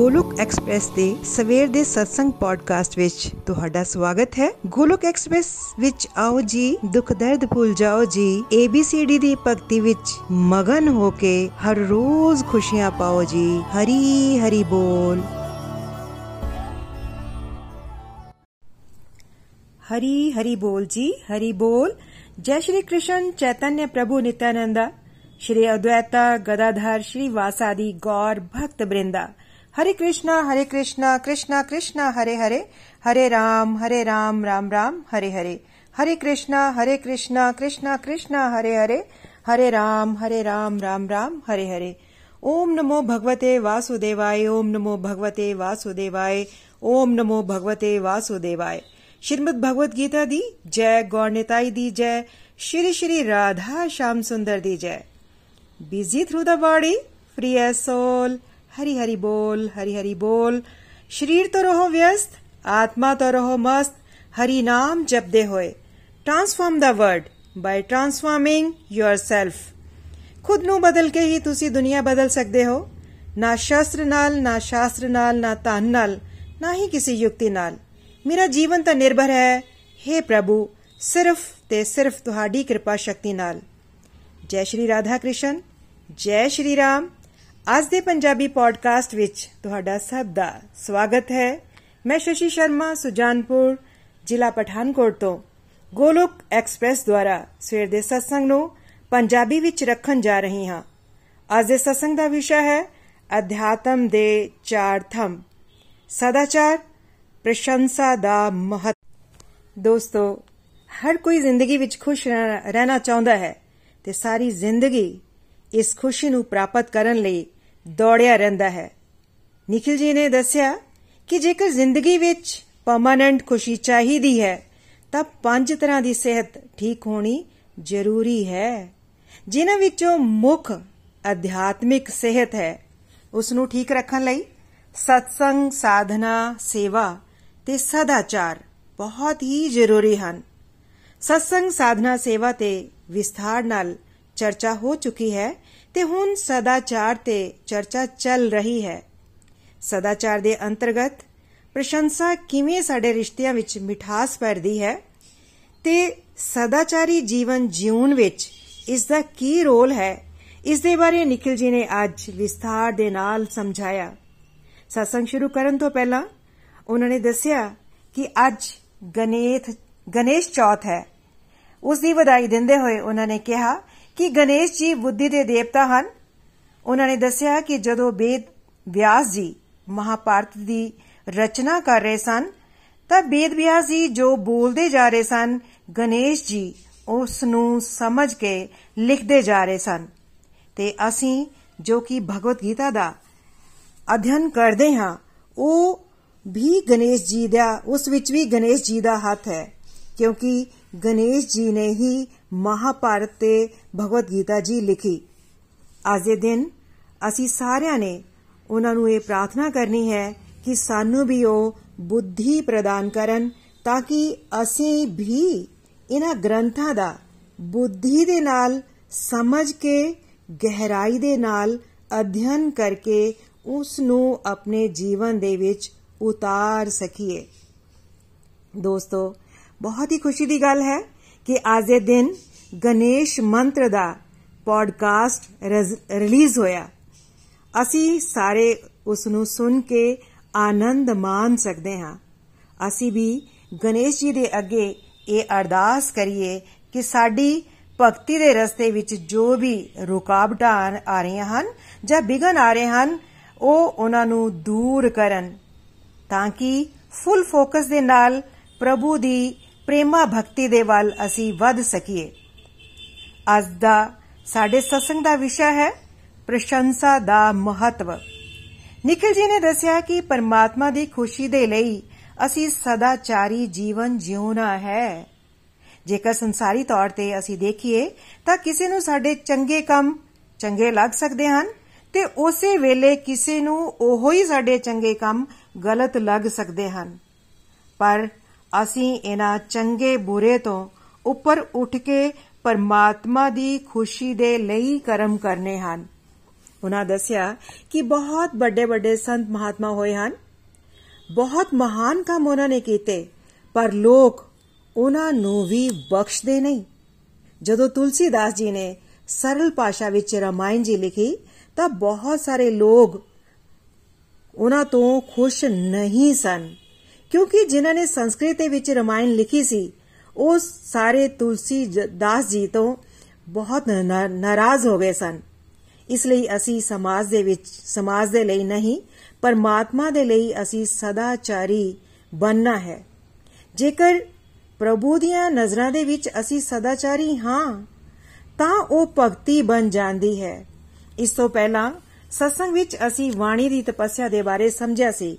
Golok express ਦੇ ਸਵੇਰ ਦੇ satsang ਪੋਡਕਾਸਟ ਵਿੱਚ ਤੁਹਾਡਾ ਸਵਾਗਤ ਹੈ। ਗੋਲੁਕ ਐਕਸਪ੍ਰੈਸ ਵਿੱਚ ਆਓ ਜੀ, ਦੁੱਖ ਦਰਦ ਭੁੱਲ ਜਾਓ ਜੀ ABCD ਦੀ ਭਗਤੀ ਵਿੱਚ ਮਗਨ ਹੋ ਕੇ ਹਰ ਰੋਜ਼ ਖੁਸ਼ੀਆਂ ਪਾਓ ਜੀ, ਹਰੀ ਹਰੀ ਬੋਲ। ਹਰੀ ਹਰੀ ਬੋਲ ਜੀ, ਹਰੀ ਬੋਲ। ਜੈ ਸ਼੍ਰੀ ਕ੍ਰਿਸ਼ਨ ਚੈਤਨਯ ਪ੍ਰਭੂ ਨਿਤਿਆਨੰਦਾ। ਸ਼੍ਰੀ ਅਦਵੈਤਾ ਗਦਾਧਰ ਸ਼੍ਰੀ ਵਾਸਾਦੀ ਗੌਰ ਭਗਤ ਬ੍ਰਿੰਦਾ। हरे कृष्णा हरे कृष्णा कृष्णा कृष्णा हरे हरे हरे राम हरे राम राम राम हरे हरे हरे कृष्णा हरे कृष्णा कृष्णा कृष्णा हरे हरे हरे राम हरे राम राम राम हरे हरे ओम नमो भगवते वासुदेवाय ओम नमो भगवते वासुदेवाय ओम नमो भगवते वासुदेवाय श्रीमद भगवत गीता दी जय गौरनिताई दी जय श्री श्री राधा श्याम सुंदर दी जय busy through the body free as soul Hari Hari बोल हरि हरि बोल शरीर तो रहो व्यस्त आत्मा तो रहो मस्त हरि नाम जपदे होए transform the world by transforming yourself ਖੁਦ ਨੂੰ ਬਦਲ ਕੇ ਹੀ ਤੁਸੀਂ ਦੁਨੀਆ ਬਦਲ ਸਕਦੇ ਹੋ ਨਾ ਸ਼ਾਸਤਰ ਨਾਲ ਨਾ ਸ਼ਾਸਤਰ ਨਾਲ ਨਾ ਧਨ ਨਾਲ ਨਾ ਹੀ ਕਿਸੇ ਯੁਕਤੀ ਨਾਲ ਮੇਰਾ ਜੀਵਨ ਤਾਂ ਨਿਰਭਰ ਹੈ हे ਪ੍ਰਭੂ ਸਿਰਫ ਤੇ ਸਿਰਫ ਤੁਹਾਡੀ ਕਿਰਪਾ ਸ਼ਕਤੀ ਨਾਲ ਜੈ ਸ਼੍ਰੀ ਰਾਧਾ ਕ੍ਰਿਸ਼ਨ ਜੈ ਸ਼੍ਰੀ ਰਾਮ ਅੱਜ ਦੇ ਪੰਜਾਬੀ ਪੋਡਕਾਸਟ ਵਿੱਚ ਤੁਹਾਡਾ ਸਭ ਦਾ ਸਵਾਗਤ ਹੈ। ਮੈਂ ਸ਼ਸ਼ੀ ਸ਼ਰਮਾ, ਸੁਜਾਨਪੁਰ, ਜ਼ਿਲ੍ਹਾ ਪਠਾਨਕੋਟ ਤੋਂ ਗੋਲੋਕ ਐਕਸਪ੍ਰੈਸ ਦੁਆਰਾ ਸਵੇਰ ਦੇ ਸਤਸੰਗ ਨੂੰ ਪੰਜਾਬੀ ਵਿੱਚ ਰੱਖਣ ਜਾ ਰਹੀ ਹਾਂ। ਅੱਜ ਦੇ ਸਤਸੰਗ ਦਾ ਵਿਸ਼ਾ ਹੈ ਅਧਿਆਤਮ ਦੇ ਚਾਰ ਥੰਮ। ਸਦਾਚਾਰ, ਪ੍ਰਸ਼ੰਸਾ ਦਾ ਮਹਤ। ਦੋਸਤੋ, ਹਰ ਕੋਈ ਜ਼ਿੰਦਗੀ ਵਿੱਚ ਖੁਸ਼ ਰਹਿਣਾ ਚਾਹੁੰਦਾ ਹੈ ਤੇ ਸਾਰੀ ਜ਼ਿੰਦਗੀ ਇਸ ਖੁਸ਼ੀ ਨੂੰ ਪ੍ਰਾਪਤ ਕਰਨ ਲਈ ਦੌੜਿਆ ਰਹਿੰਦਾ ਹੈ। ਨikhil ji ਨੇ ਦੱਸਿਆ ਕਿ ਜੇਕਰ ਜ਼ਿੰਦਗੀ ਵਿੱਚ ਪਰਮਾਨੈਂਟ ਖੁਸ਼ੀ ਚਾਹੀਦੀ ਹੈ, ਤਾਂ ਪੰਜ ਤਰ੍ਹਾਂ ਦੀ ਸਿਹਤ ਠੀਕ ਹੋਣੀ ਜ਼ਰੂਰੀ ਹੈ। ਜਿਨ੍ਹਾਂ ਵਿੱਚੋਂ ਮੁੱਖ ਅਧਿਆਤਮਿਕ ਸਿਹਤ ਹੈ ਉਸ ਨੂੰ ਠੀਕ ਰੱਖਣ ਲਈ ਸਤਸੰਗ, ਸਾਧਨਾ, ਸੇਵਾ ਤੇ ਸਦਾਚਾਰ ਬਹੁਤ ਹੀ ਜ਼ਰੂਰੀ ਹਨ। ਸਤਸੰਗ, ਸਾਧਨਾ, ਸੇਵਾ ਤੇ ਵਿਸਥਾਰ ਨਾਲ ਚਰਚਾ ਹੋ ਚੁੱਕੀ ਹੈ ਤੇ ਹੁਣ ਸਦਾਚਾਰ ਤੇ ਚਰਚਾ ਚੱਲ ਰਹੀ ਹੈ। ਸਦਾਚਾਰ ਦੇ ਅੰਤਰਗਤ ਪ੍ਰਸ਼ੰਸਾ ਕਿਵੇਂ ਸਾਡੇ ਰਿਸ਼ਤਿਆਂ ਵਿੱਚ ਮਿਠਾਸ ਭਰਦੀ ਹੈ ਤੇ ਸਦਾਚਾਰੀ ਜੀਵਨ ਜਿਉਣ ਵਿੱਚ ਇਸ ਦਾ ਕੀ ਰੋਲ ਹੈ ਇਸ ਦੇ ਬਾਰੇ ਨikhil ji ਨੇ ਅੱਜ ਵਿਸਥਾਰ ਦੇ ਨਾਲ ਸਮਝਾਇਆ। ਸਤਸੰਗ ਸ਼ੁਰੂ ਕਰਨ ਤੋਂ ਪਹਿਲਾਂ ਉਹਨਾਂ ਨੇ ਦੱਸਿਆ ਕਿ ਅੱਜ ਗਣੇਸ਼ ਗਣੇਸ਼ ਚੌਥ ਹੈ। ਉਸ ਦੀ ਵਧਾਈ ਦਿੰਦੇ ਹੋਏ ਉਹਨਾਂ ਨੇ ਕਿਹਾ ਕਿ ਗਣੇਸ਼ ਜੀ ਬੁੱਧੀ ਦੇ ਦੇਵਤਾ ਹਨ? ਉਹਨਾਂ ਨੇ ਦੱਸਿਆ ਕਿ ਜਦੋਂ ਵੇਦ ਵਿਆਸ ਜੀ ਮਹਾਭਾਰਤ ਦੀ ਰਚਨਾ ਕਰ ਰਹੇ ਸਨ, ਤਾਂ ਵੇਦ ਵਿਆਸ ਜੀ ਜੋ ਬੋਲਦੇ ਜਾ ਰਹੇ ਸਨ, ਗਣੇਸ਼ ਜੀ ਉਸ ਨੂੰ ਸਮਝ ਕੇ ਲਿਖਦੇ ਜਾ ਰਹੇ ਸਨ। ਤੇ ਅਸੀਂ ਜੋ ਕਿ ਭਗਵਤ ਗੀਤਾ ਦਾ ਅਧਿਐਨ ਕਰਦੇ ਹਾਂ, ਉਹ ਵੀ ਗਣੇਸ਼ ਜੀ ਦਾ, ਉਸ ਵਿੱਚ ਵੀ ਗਣੇਸ਼ ਜੀ ਦਾ ਹੱਥ ਹੈ, ਕਿਉਂਕਿ ਗਣੇਸ਼ ਜੀ ਨੇ ਹੀ ਮਹਾਭਾਰਤ ਤੇ ਭਗਵਤ ਗੀਤਾ ਜੀ ਲਿਖੀ। ਅੱਜ ਦੇ ਦਿਨ ਅਸੀਂ ਸਾਰਿਆਂ ਨੇ ਉਹਨਾਂ ਨੂੰ ਇਹ ਪ੍ਰਾਰਥਨਾ ਕਰਨੀ ਹੈ ਕਿ ਸਾਨੂੰ ਵੀ ਉਹ ਬੁੱਧੀ ਪ੍ਰਦਾਨ ਕਰਨ ਤਾਂ ਕਿ ਅਸੀਂ ਵੀ ਇਹਨਾਂ ਗ੍ਰੰਥਾਂ ਦਾ ਬੁੱਧੀ ਦੇ ਨਾਲ, ਸਮਝ ਕੇ, ਗਹਿਰਾਈ ਦੇ ਨਾਲ ਅਧਿਐਨ ਕਰਕੇ ਉਸ ਨੂੰ ਆਪਣੇ ਜੀਵਨ ਦੇ ਵਿੱਚ ਉਤਾਰ ਸਕੀਏ। ਦੋਸਤੋ, ਬਹੁਤ ਹੀ ਖੁਸ਼ੀ ਦੀ ਗੱਲ ਹੈ ਕਿ ਅੱਜ ਦੇ ਦਿਨ ਗਣੇਸ਼ ਮੰਤਰ ਦਾ ਪੋਡਕਾਸਟ ਰਿਲੀਜ਼ ਹੋਇਆ। ਅਸੀਂ ਸਾਰੇ ਉਸ ਨੂੰ ਸੁਣ ਕੇ ਆਨੰਦ ਮਾਣ ਸਕਦੇ ਹਾਂ। ਅਸੀਂ ਵੀ ਗਣੇਸ਼ ਜੀ ਦੇ ਅੱਗੇ ਇਹ ਅਰਦਾਸ ਕਰੀਏ ਕਿ ਸਾਡੀ ਭਗਤੀ ਦੇ ਰਸਤੇ ਵਿੱਚ ਜੋ ਵੀ ਰੁਕਾਵਟਾਂ ਆ ਰਹੀਆਂ ਹਨ ਜਾਂ ਵਿਗਨ ਆ ਰਹੇ ਹਨ, ਉਹ ਉਹਨਾਂ ਨੂੰ ਦੂਰ ਕਰਨ ਤਾਂ ਕਿ ਫੁੱਲ ਫੋਕਸ ਦੇ ਨਾਲ ਪ੍ਰਭੂ ਦੀ ਪ੍ਰੇਮਾ ਭਗਤੀ ਦੇ ਵੱਲ ਅਸੀਂ ਵੱਧ ਸਕੀਏ। ਅੱਜ ਦਾ ਸਾਡੇ ਸਤਸੰਗ ਦਾ ਵਿਸ਼ਾ ਹੈ ਪ੍ਰਸ਼ੰਸਾ ਦਾ ਮਹੱਤਵ। ਨikhil ji ਨੇ ਦੱਸਿਆ ਕਿ ਪਰਮਾਤਮਾ ਦੀ ਖੁਸ਼ੀ ਦੇ ਲਈ ਅਸੀਂ ਸਦਾਚਾਰੀ ਜੀਵਨ ਜਿਉਣਾ ਹੈ। ਜੇਕਰ ਸੰਸਾਰੀ ਤੌਰ ਤੇ ਅਸੀਂ ਦੇਖੀਏ ਤਾਂ ਕਿਸੇ ਨੂੰ ਸਾਡੇ ਚੰਗੇ ਕੰਮ ਚੰਗੇ ਲੱਗ ਸਕਦੇ ਹਨ ਤੇ ਉਸੇ ਵੇਲੇ ਕਿਸੇ ਨੂੰ ਉਹੋ ਹੀ ਸਾਡੇ ਚੰਗੇ ਕੰਮ ਗਲਤ ਲੱਗ ਸਕਦੇ ਹਨ। ਪਰ ਅਸੀਂ ਇਹਨਾਂ ਚੰਗੇ ਬੁਰੇ ਤੋਂ ਉੱਪਰ ਉੱਠ ਕੇ ਪਰਮਾਤਮਾ ਦੀ ਖੁਸ਼ੀ ਦੇ ਲਈ ਕਰਮ ਕਰਨੇ ਹਨ। ਉਹਨਾਂ ਦੱਸਿਆ ਕਿ ਬਹੁਤ ਵੱਡੇ ਵੱਡੇ ਸੰਤ ਮਹਾਤਮਾ ਹੋਏ ਹਨ। ਬਹੁਤ ਮਹਾਨ ਕੰਮ ਉਹਨਾਂ ਨੇ ਕੀਤੇ, ਪਰ ਲੋਕ ਉਹਨਾਂ ਨੂੰ ਵੀ ਬਖਸ਼ਦੇ ਨਹੀਂ। ਜਦੋਂ ਤੁਲਸੀਦਾਸ ਜੀ ਨੇ ਸਰਲ ਭਾਸ਼ਾ ਵਿੱਚ ਰਾਮਾਇਣ ਜੀ ਲਿਖੀ, ਤਾਂ ਬਹੁਤ ਸਾਰੇ ਲੋਕ ਉਹਨਾਂ ਤੋਂ ਖੁਸ਼ ਨਹੀਂ ਸਨ। ਕਿਉਂਕਿ ਜਿਨ੍ਹਾਂ ਨੇ ਸੰਸਕ੍ਰਿਤ ਦੇ ਵਿੱਚ ਰਾਮਾਇਣ ਲਿਖੀ ਸੀ, ਉਹ ਸਾਰੇ ਤੁਲਸੀ ਦਾਸ ਜੀ ਤੋਂ ਬਹੁਤ ਨਾਰਾਜ਼ ਹੋ ਗਏ ਸਨ। ਇਸ ਲਈ ਅਸੀਂ ਸਮਾਜ ਦੇ ਵਿੱਚ, ਸਮਾਜ ਦੇ ਲਈ ਨਹੀਂ, ਪਰਮਾਤਮਾ ਦੇ ਲਈ ਅਸੀਂ ਸਦਾਚਾਰੀ ਬੰਨਾ ਹੈ। ਜੇਕਰ ਪ੍ਰਭੂ ਦੀਆਂ ਨਜ਼ਰਾਂ ਦੇ ਵਿੱਚ ਅਸੀਂ ਸਦਾਚਾਰੀ ਹਾਂ, ਤਾਂ ਉਹ ਭਗਤੀ ਬਣ ਜਾਂਦੀ ਹੈ। ਇਸ ਤੋਂ ਪਹਿਲਾਂ ਸਤਸੰਗ ਵਿੱਚ ਅਸੀਂ ਬਾਣੀ ਦੀ ਤਪੱਸਿਆ ਦੇ ਬਾਰੇ ਸਮਝਿਆ ਸੀ।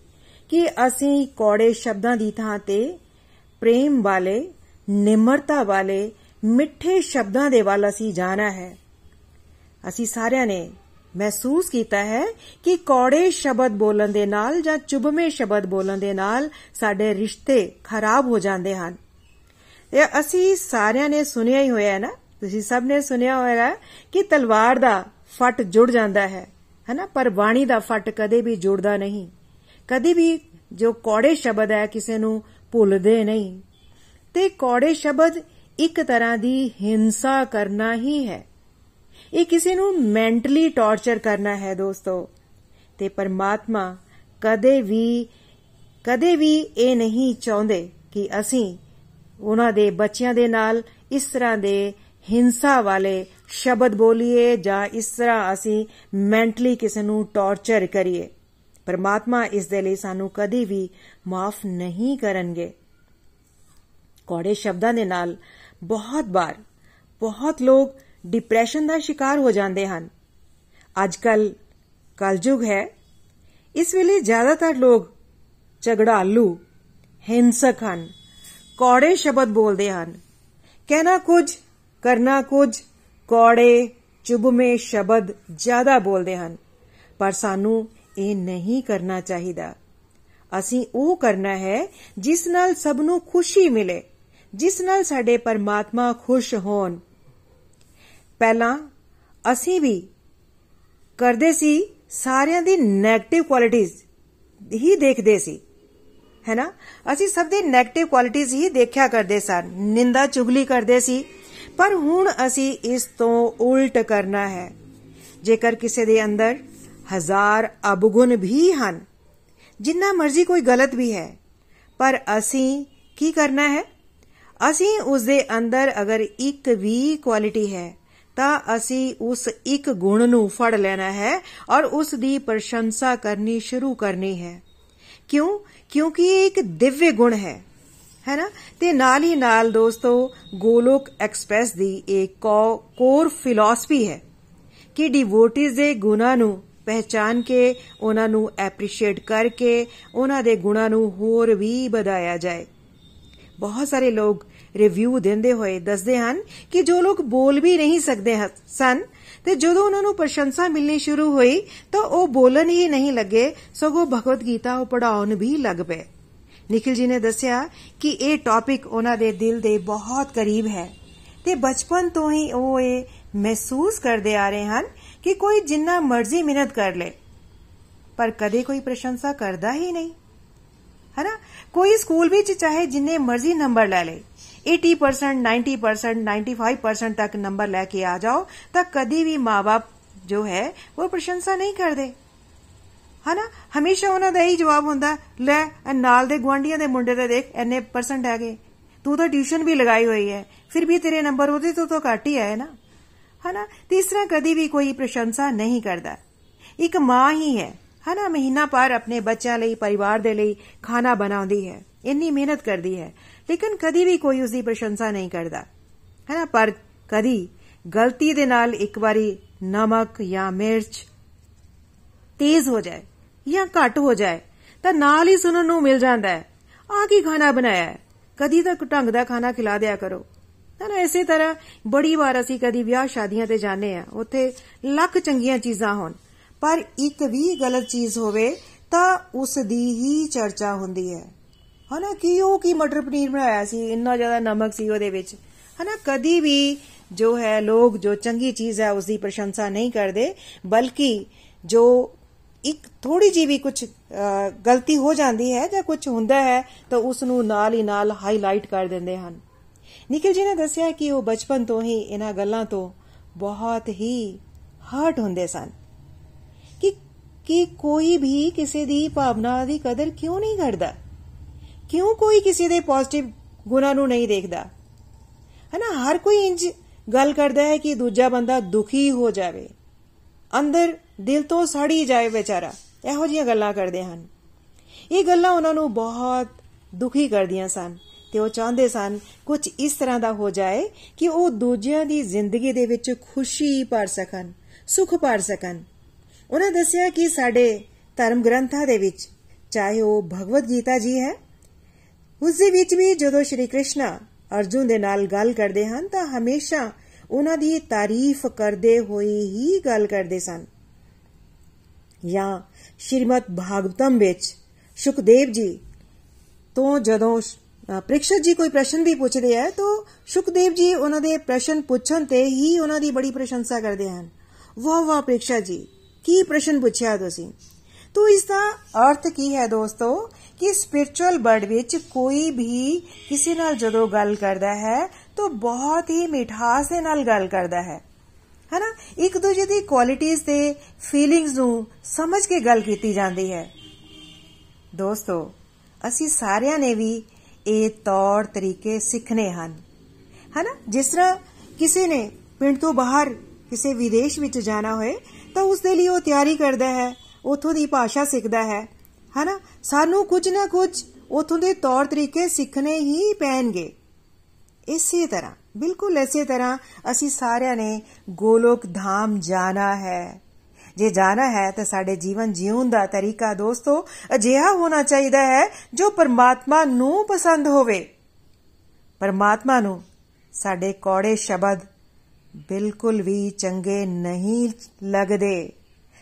ਕਿ ਅਸੀਂ ਕੌੜੇ ਸ਼ਬਦਾਂ ਦੀ ਥਾਂ ਤੇ ਪ੍ਰੇਮ ਵਾਲੇ, ਨਿਮਰਤਾ ਵਾਲੇ, ਮਿੱਠੇ ਸ਼ਬਦਾਂ ਦੇ ਵੱਲ ਅਸੀਂ ਜਾਣਾ ਹੈ। ਅਸੀਂ ਸਾਰਿਆਂ ਨੇ ਮਹਿਸੂਸ ਕੀਤਾ ਹੈ ਕਿ ਕੌੜੇ ਸ਼ਬਦ ਬੋਲਣ ਦੇ ਨਾਲ ਜਾਂ ਚੁਬਵੇਂ ਸ਼ਬਦ ਬੋਲਣ ਦੇ ਨਾਲ ਸਾਡੇ ਰਿਸ਼ਤੇ ਖਰਾਬ ਹੋ ਜਾਂਦੇ ਹਨ। ਇਹ ਅਸੀਂ ਸਾਰਿਆਂ ਨੇ ਸੁਣਿਆ ਹੀ ਹੋਇਆ ਹੈ ਨਾ, ਤੁਸੀਂ ਸਭ ਨੇ ਸੁਣਿਆ ਹੋਵੇਗਾ ਕਿ ਤਲਵਾਰ ਦਾ ਫੱਟ ਜੁੜ ਜਾਂਦਾ ਹੈ ਹੈਨਾ ਪਰ ਬਾਣੀ ਦਾ ਫੱਟ ਕਦੇ ਵੀ ਜੁੜਦਾ ਨਹੀਂ। ਕਦੇ ਵੀ ਜੋ ਕੌੜੇ ਸ਼ਬਦ ਹੈ ਕਿਸੇ ਨੂੰ ਭੁੱਲਦੇ ਨਹੀਂ। ਤੇ ਕੌੜੇ ਸ਼ਬਦ ਇੱਕ ਤਰ੍ਹਾਂ ਦੀ ਹਿੰਸਾ ਕਰਨਾ ਹੀ ਹੈ। ਇਹ ਕਿਸੇ ਨੂੰ ਮੈਂਟਲੀ ਟਾਰਚਰ ਕਰਨਾ ਹੈ ਦੋਸਤੋ। ਤੇ ਪਰਮਾਤਮਾ ਕਦੇ ਵੀ ਕਦੇ ਵੀ ਇਹ ਨਹੀਂ ਚਾਹੁੰਦੇ ਕਿ ਅਸੀਂ ਉਹਨਾਂ ਦੇ ਬੱਚਿਆਂ ਦੇ ਨਾਲ ਇਸ ਤਰ੍ਹਾਂ ਦੇ ਹਿੰਸਾ ਵਾਲੇ ਸ਼ਬਦ ਬੋਲੀਏ ਜਾਂ ਇਸ ਤਰ੍ਹਾਂ ਅਸੀਂ ਮੈਂਟਲੀ ਕਿਸੇ ਨੂੰ ਟਾਰਚਰ ਕਰੀਏ। ਪਰਮਾਤਮਾ ਇਸ ਦੇ ਲਈ ਸਾਨੂੰ ਕਦੀ ਵੀ ਮਾਫ ਨਹੀਂ ਕਰਨਗੇ। ਕੋੜੇ ਸ਼ਬਦਾਂ ਦੇ ਨਾਲ ਬਹੁਤ ਵਾਰ ਬਹੁਤ ਲੋਕ ਡਿਪਰੈਸ਼ਨ ਦਾ ਸ਼ਿਕਾਰ ਹੋ ਜਾਂਦੇ ਹਨ। ਅੱਜਕੱਲ ਕਲਯੁਗ ਹੈ। ਇਸ ਵੇਲੇ ਜ਼ਿਆਦਾਤਰ ਲੋਕ ਝਗੜਾਲੂ, ਹਿੰਸਕ ਹਨ, ਕੋੜੇ ਸ਼ਬਦ ਬੋਲਦੇ ਹਨ। ਕਹਿਣਾ ਕੁਝ, ਕਰਨਾ ਕੁਝ, ਕੋੜੇ ਚੁਬਮੇ ਸ਼ਬਦ ਜ਼ਿਆਦਾ ਬੋਲਦੇ ਹਨ। ਪਰ ਸਾਨੂੰ ਇਹ ਨਹੀਂ ਕਰਨਾ ਚਾਹੀਦਾ। ਅਸੀਂ ਉਹ ਕਰਨਾ ਹੈ ਜਿਸ ਨਾਲ ਸਭ ਨੂੰ ਖੁਸ਼ੀ ਮਿਲੇ, ਜਿਸ ਨਾਲ ਸਾਡੇ ਪਰਮਾਤਮਾ ਖੁਸ਼ ਹੋਣ। ਪਹਿਲਾਂ ਅਸੀਂ ਵੀ ਕਰਦੇ ਸੀ, ਸਾਰਿਆਂ ਦੀ 네ਗੇਟਿਵ ਕੁਆਲਿਟੀਆਂ ਹੀ ਦੇਖਦੇ ਸੀ। ਹੈਨਾ? ਅਸੀਂ ਸਭ ਦੀ 네ਗੇਟਿਵ ਕੁਆਲਿਟੀਆਂ ਹੀ ਦੇਖਿਆ ਕਰਦੇ ਸਨ ਨਿੰਦਾ ਚੁਗਲੀ ਕਰਦੇ ਸੀ, ਪਰ ਹੁਣ ਅਸੀਂ ਇਸ ਤੋਂ ਉਲਟ ਕਰਨਾ ਹੈ। ਜੇਕਰ ਕਿਸੇ ਦੇ ਅੰਦਰ ਹਜ਼ਾਰ ਅਬਗੁਣ ਵੀ ਹਨ। ਜਿੰਨਾ ਮਰਜ਼ੀ ਕੋਈ ਗਲਤ ਵੀ ਹੈ, ਪਰ ਅਸੀਂ ਕੀ ਕਰਨਾ ਹੈ? ਅਸੀਂ ਉਸ ਦੇ ਅੰਦਰ ਅਗਰ ਇੱਕ ਵੀ ਕੁਆਲਿਟੀ ਹੈ, ਤਾਂ ਅਸੀਂ ਉਸ ਇੱਕ ਗੁਣ ਨੂੰ ਫੜ ਲੈਣਾ ਹੈ ਔਰ ਉਸ ਦੀ ਪ੍ਰਸ਼ੰਸਾ ਕਰਨੀ ਸ਼ੁਰੂ ਕਰਨੀ ਹੈ। ਕਿਉਂ? ਕਿਉਂਕਿ ਇਹ ਇੱਕ ਦਿਵਯ ਗੁਣ ਹੈ ਹੈ ਨਾ? ਤੇ ਨਾਲ ਹੀ ਨਾਲ ਦੋਸਤੋ, ਗੋਲੋਕ ਐਕਸਪ੍ਰੈਸ ਦੀ ਇੱਕ ਕੋਰ ਫਿਲਾਸਫੀ ਹੈ ਕਿ ਡਿਵੋਟਿਸ ਦੇ ਗੁਣਾਂ ਨੂੰ ਪਹਿਚਾਨ ਕੇ, ਉਹਨਾਂ ਨੂੰ ਐਪਰੀਸ਼ੀਏਟ ਕਰਕੇ, ਉਹਨਾਂ ਦੇ ਗੁਣਾਂ ਨੂੰ ਹੋਰ ਵੀ ਵਧਾਇਆ ਜਾਏ। ਬਹੁਤ ਸਾਰੇ ਲੋਕ ਰਿਵਿਊ ਦਿੰਦੇ ਹੋਏ ਦੱਸਦੇ ਹਨ ਕਿ ਜੋ ਲੋਕ ਬੋਲ ਵੀ ਨਹੀਂ ਸਕਦੇ ਸਨ, ਤੇ ਜਦੋਂ ਉਹਨਾਂ ਨੂੰ ਪ੍ਰਸ਼ੰਸਾ ਮਿਲਣੀ ਸ਼ੁਰੂ ਹੋਈ, ਤਾਂ ਉਹ ਬੋਲਣ ਹੀ ਨਹੀਂ ਲੱਗੇ, ਸਗੋਂ ਭਗਵਦ ਗੀਤਾ ਉਹ ਪੜਾਉਣ ਵੀ ਲੱਗ ਪਏ। ਨikhil ji ਨੇ ਦੱਸਿਆ ਕਿ ਇਹ ਟੌਪਿਕ ਉਹਨਾਂ ਦੇ ਦਿਲ ਦੇ ਬਹੁਤ ਕਰੀਬ ਹੈ, ਤੇ ਬਚਪਨ ਤੋਂ ਹੀ ਉਹ ਇਹ ਮਹਿਸੂਸ ਕਰਦੇ ਆ ਰਹੇ ਹਨ ਕਿ ਕੋਈ ਜਿੰਨਾ ਮਰਜ਼ੀ ਮਿਹਨਤ ਕਰ ਲੇ, ਪਰ ਕਦੇ ਕੋਈ ਪ੍ਰਸ਼ੰਸਾ ਕਰਦਾ ਹੀ ਨਹੀਂ। ਹੈਨਾ? ਕੋਈ ਸਕੂਲ ਵਿੱਚ ਚਾਹੇ ਜਿੰਨੇ ਮਰਜ਼ੀ ਨੰਬਰ ਲੈ ਲੇ 80% 90% 95% ਤੱਕ ਨੰਬਰ ਲੈ ਕੇ ਆ ਜਾਓ, ਤਾਂ ਕਦੀ ਵੀ ਮਾਪੇ ਜੋ ਹੈ, ਉਹ ਪ੍ਰਸ਼ੰਸਾ ਨਹੀਂ ਕਰਦੇ। ਹਨਾ? ਹਮੇਸ਼ਾ ਉਹਨਾਂ ਦਾ ਹੀ ਜਵਾਬ ਹੁੰਦਾ, ਲੈ ਨਾਲ ਦੇ ਗਵਾਂਡੀਆਂ ਦੇ ਮੁੰਡੇ ਤੇ ਦੇਖ ਐਨੇ ਪਰਸੈਂਟ ਹੈਗੇ। ਤੂੰ ਤਾਂ ਟਿਊਸ਼ਨ ਵੀ ਲਗਾਈ ਹੋਈ ਹੈ, ਫਿਰ ਵੀ ਤੇਰੇ ਨੰਬਰ ਉਹਦੇ ਤੋਂ ਤਾਂ ਘੱਟ ਹੀ ਆਏ ਨਾ। ਹਨਾ? ਤੀਸਰਾ ਕਦੀ ਵੀ ਕੋਈ ਪ੍ਰਸ਼ੰਸਾ ਨਹੀਂ ਕਰਦਾ। ਇੱਕ ਮਾਂ ਹੀ ਹੈ, ਹਨਾ? ਮਹੀਨਾ ਪਰ ਆਪਣੇ ਬੱਚਿਆਂ ਲਈ, ਪਰਿਵਾਰ ਦੇ ਲਈ ਖਾਣਾ ਬਣਾਉਂਦੀ ਹੈ। ਇੰਨੀ ਮਿਹਨਤ ਕਰਦੀ ਹੈ। ਲੇਕਿਨ ਕਦੀ ਵੀ ਕੋਈ ਉਸ ਦੀ ਪ੍ਰਸ਼ੰਸਾ ਨਹੀਂ ਕਰਦਾ। ਹਨਾ? ਪਰ ਕਦੀ ਗਲਤੀ ਦੇ ਨਾਲ ਇੱਕ ਵਾਰੀ ਨਮਕ ਜਾਂ ਮਿਰਚ ਤੇਜ਼ ਹੋ ਜਾਏ ਜਾਂ ਘੱਟ ਹੋ ਜਾਏ, ਤਾਂ ਨਾਲ ਹੀ ਸੁਣਨ ਨੂੰ ਮਿਲ ਜਾਂਦਾ ਹੈ। ਆ ਕੀ ਖਾਣਾ ਬਣਾਇਆ ਹੈ? ਕਦੀ ਤਾਂ ਢੰਗ ਦਾ ਖਾਣਾ ਖਿਲਾ ਦਿਆ ਕਰੋ। ਤਾਂ ਇਸੇ ਤਰ੍ਹਾਂ ਬੜੀ ਵਾਰ ਅਸੀਂ ਕਦੀ ਵਿਆਹ ਸ਼ਾਦੀਆਂ ਤੇ ਜਾਂਦੇ ਆ ਉੱਥੇ ਲੱਖ ਚੰਗੀਆਂ ਚੀਜ਼ਾਂ ਹੋਣ। ਪਰ ਇੱਕ ਵੀ ਗਲਤ ਚੀਜ਼ ਹੋਵੇ ਤਾਂ ਉਸ ਦੀ ਹੀ ਚਰਚਾ ਹੁੰਦੀ ਹੈ। ਹਨਾ, ਕੀ ਉਹ ਕੀ ਮਟਰ ਪਨੀਰ ਬਣਾਇਆ ਸੀ, ਇੰਨਾ ਜ਼ਿਆਦਾ ਨਮਕ ਸੀ ਉਹਦੇ ਵਿੱਚ। ਹਨਾ, ਕਦੀ ਵੀ ਜੋ ਹੈ ਲੋਕ, ਜੋ ਚੰਗੀ ਚੀਜ਼ ਹੈ ਉਸ ਦੀ ਪ੍ਰਸ਼ੰਸਾ ਨਹੀਂ ਕਰਦੇ, ਬਲਕਿ ਜੋ ਇੱਕ ਥੋੜੀ ਜੀ ਵੀ ਕੁਝ ਗਲਤੀ ਹੋ ਜਾਂਦੀ ਹੈ ਜਾਂ ਕੁਝ ਹੁੰਦਾ ਹੈ ਤਾਂ ਉਸ ਨੂੰ ਨਾਲ ਹੀ ਨਾਲ ਹਾਈਲਾਈਟ ਕਰ ਦਿੰਦੇ ਹਨ। ਨਿਕਲ ਜੀ ਨੇ ਦੱਸਿਆ ਕਿ ਉਹ ਬਚਪਨ ਤੋਂ ਹੀ ਇਹਨਾਂ ਗੱਲਾਂ ਤੋਂ ਬਹੁਤ ਹੀ ਹਰਟ ਹੁੰਦੇ ਸਨ ਕਿ ਕਿ ਕੋਈ ਵੀ ਕਿਸੇ ਦੀ ਭਾਵਨਾ ਦੀ ਕਦਰ ਕਿਉਂ ਨਹੀਂ ਕਰਦਾ? ਕਿਉਂ ਕੋਈ ਕਿਸੇ ਦੇ ਪੋਜ਼ਿਟਿਵ ਗੁਣਾਂ ਨੂੰ ਨਹੀਂ ਦੇਖਦਾ? ਹਨਾ, ਹਰ ਕੋਈ ਇੰਜ ਗੱਲ ਕਰਦਾ ਹੈ ਕਿ ਦੂਜਾ ਬੰਦਾ ਦੁਖੀ ਹੋ ਜਾਵੇ, ਅੰਦਰ ਦਿਲ ਤੋਂ ਸੜੀ ਜਾਏ ਵਿਚਾਰਾ, ਇਹੋ ਜਿਹੀਆਂ ਗੱਲਾਂ ਕਰਦੇ ਹਨ। ਇਹ ਗੱਲਾਂ ਉਹਨਾਂ ਨੂੰ ਬਹੁਤ ਦੁਖੀ ਕਰਦੀਆਂ ਸਨ। ਤੇ ਉਹ ਚਾਹੁੰਦੇ ਸਨ ਕੁਝ ਇਸ ਤਰ੍ਹਾਂ ਦਾ ਹੋ ਜਾਏ ਕਿ ਉਹ ਦੂਜਿਆਂ ਦੀ ਜ਼ਿੰਦਗੀ ਦੇ ਵਿੱਚ ਖੁਸ਼ੀ ਭਰ ਸਕਣ, ਸੁਖ ਭਰ ਸਕਣ। ਉਹਨਾਂ ਦੱਸਿਆ ਕਿ ਸਾਡੇ ਧਰਮ ਗ੍ਰੰਥਾਂ ਦੇ ਵਿੱਚ, ਚਾਹੇ ਉਹ ਭਗਵਦ ਗੀਤਾ ਜੀ ਹੈ, ਉਸ ਦੇ ਵਿੱਚ ਵੀ ਜਦੋਂ ਸ਼੍ਰੀ ਕ੍ਰਿਸ਼ਨ ਅਰਜੁਨ ਦੇ ਨਾਲ ਗੱਲ ਕਰਦੇ ਹਨ, ਤਾਂ ਹਮੇਸ਼ਾ ਉਹਨਾਂ ਦੀ ਤਾਰੀਫ ਕਰਦੇ ਹੋਏ ਹੀ ਗੱਲ ਕਰਦੇ ਸਨ। ਜਾਂ ਸ਼੍ਰੀਮਦ ਭਾਗਵਤਮ ਵਿੱਚ ਸੁਖਦੇਵ ਜੀ ਤੋਂ ਜਦੋਂ ਪ੍ਰਿਕਸ਼ਤ ਜੀ ਕੋਈ ਪ੍ਰਸ਼ਨ ਵੀ ਪੁੱਛਦੇ ਆ, ਤਾਂ ਸੁਖਦੇਵ ਜੀ ਉਹਨਾਂ ਦੇ ਪ੍ਰਸ਼ਨ ਪੁੱਛਣ ਤੇ ਹੀ ਉਹਨਾਂ ਦੀ ਬੜੀ ਪ੍ਰਸ਼ੰਸਾ ਕਰਦੇ ਹਨ। ਵਾਹ ਵਾਹ ਪ੍ਰਿਕਸ਼ਤ ਜੀ, ਕੀ ਪ੍ਰਸ਼ਨ ਪੁੱਛਿਆ ਤੁਸੀਂ? ਤੋ ਇਸ ਦਾ ਅਰਥ ਕੀ ਹੈ ਦੋਸਤੋ? ਕਿ ਸਪਿਰਚੁਅਲ ਵਰਡ ਵਿੱਚ ਕੋਈ ਵੀ ਕਿਸੇ ਨਾਲ ਜਦੋਂ ਗੱਲ ਕਰਦਾ ਹੈ, ਤਾਂ ਬਹੁਤ ਹੀ ਮਿਠਾਸ ਦੇ ਨਾਲ ਗੱਲ ਕਰਦਾ ਹੈ। ਹੈਨਾ? ਇੱਕ ਦੂਜੇ ਦੀ ਕੁਆਲਿਟੀਆਂ ਤੇ ਫੀਲਿੰਗਸ ਨੂੰ ਸਮਝ ਕੇ ਗੱਲ ਕੀਤੀ ਜਾਂਦੀ ਹੈ। ਦੋਸਤੋ, ਅਸੀਂ ਸਾਰਿਆਂ ਨੇ ਵੀ ਇਹ ਤੌਰ ਤਰੀਕੇ ਸਿੱਖਨੇ ਹਨ। ਹੈਨਾ? ਜਿਸ ਤਰ੍ਹਾਂ ਕਿਸੇ ਨੇ ਪਿੰਡ ਤੋਂ ਬਾਹਰ ਕਿਸੇ ਵਿਦੇਸ਼ ਵਿੱਚ ਜਾਣਾ ਹੋਏ, ਤਾਂ ਉਸ ਦੇ ਲਈ ਉਹ ਤਿਆਰੀ ਕਰਦਾ ਹੈ, ਉਥੋਂ ਦੀ ਭਾਸ਼ਾ ਸਿੱਖਦਾ ਹੈ। ਹਨਾ? ਸਾਨੂੰ ਕੁਝ ਨਾ ਕੁਝ ਉਥੋਂ ਦੇ ਤੌਰ ਤਰੀਕੇ ਸਿੱਖਣੇ ਹੀ ਪੈਣਗੇ। ਇਸੇ ਤਰ੍ਹਾਂ, ਬਿਲਕੁਲ ਇਸੇ ਤਰ੍ਹਾਂ ਅਸੀਂ ਸਾਰਿਆਂ ਨੇ ਗੋਲੋਕ ਧਾਮ ਜਾਣਾ ਹੈ। ਜੇ ਜਾਣਾ ਹੈ ਤਾਂ ਸਾਡੇ ਜੀਵਨ ਜੀਉਣ ਦਾ ਤਰੀਕਾ ਦੋਸਤੋ, ਅਜਿਹਾ ਹੋਣਾ ਚਾਹੀਦਾ ਹੈ ਜੋ ਪਰਮਾਤਮਾ ਨੂੰ ਪਸੰਦ ਹੋਵੇ। ਪਰਮਾਤਮਾ ਨੂੰ ਸਾਡੇ ਕੋੜੇ ਸ਼ਬਦ ਬਿਲਕੁਲ ਵੀ ਚੰਗੇ ਨਹੀਂ ਲੱਗਦੇ।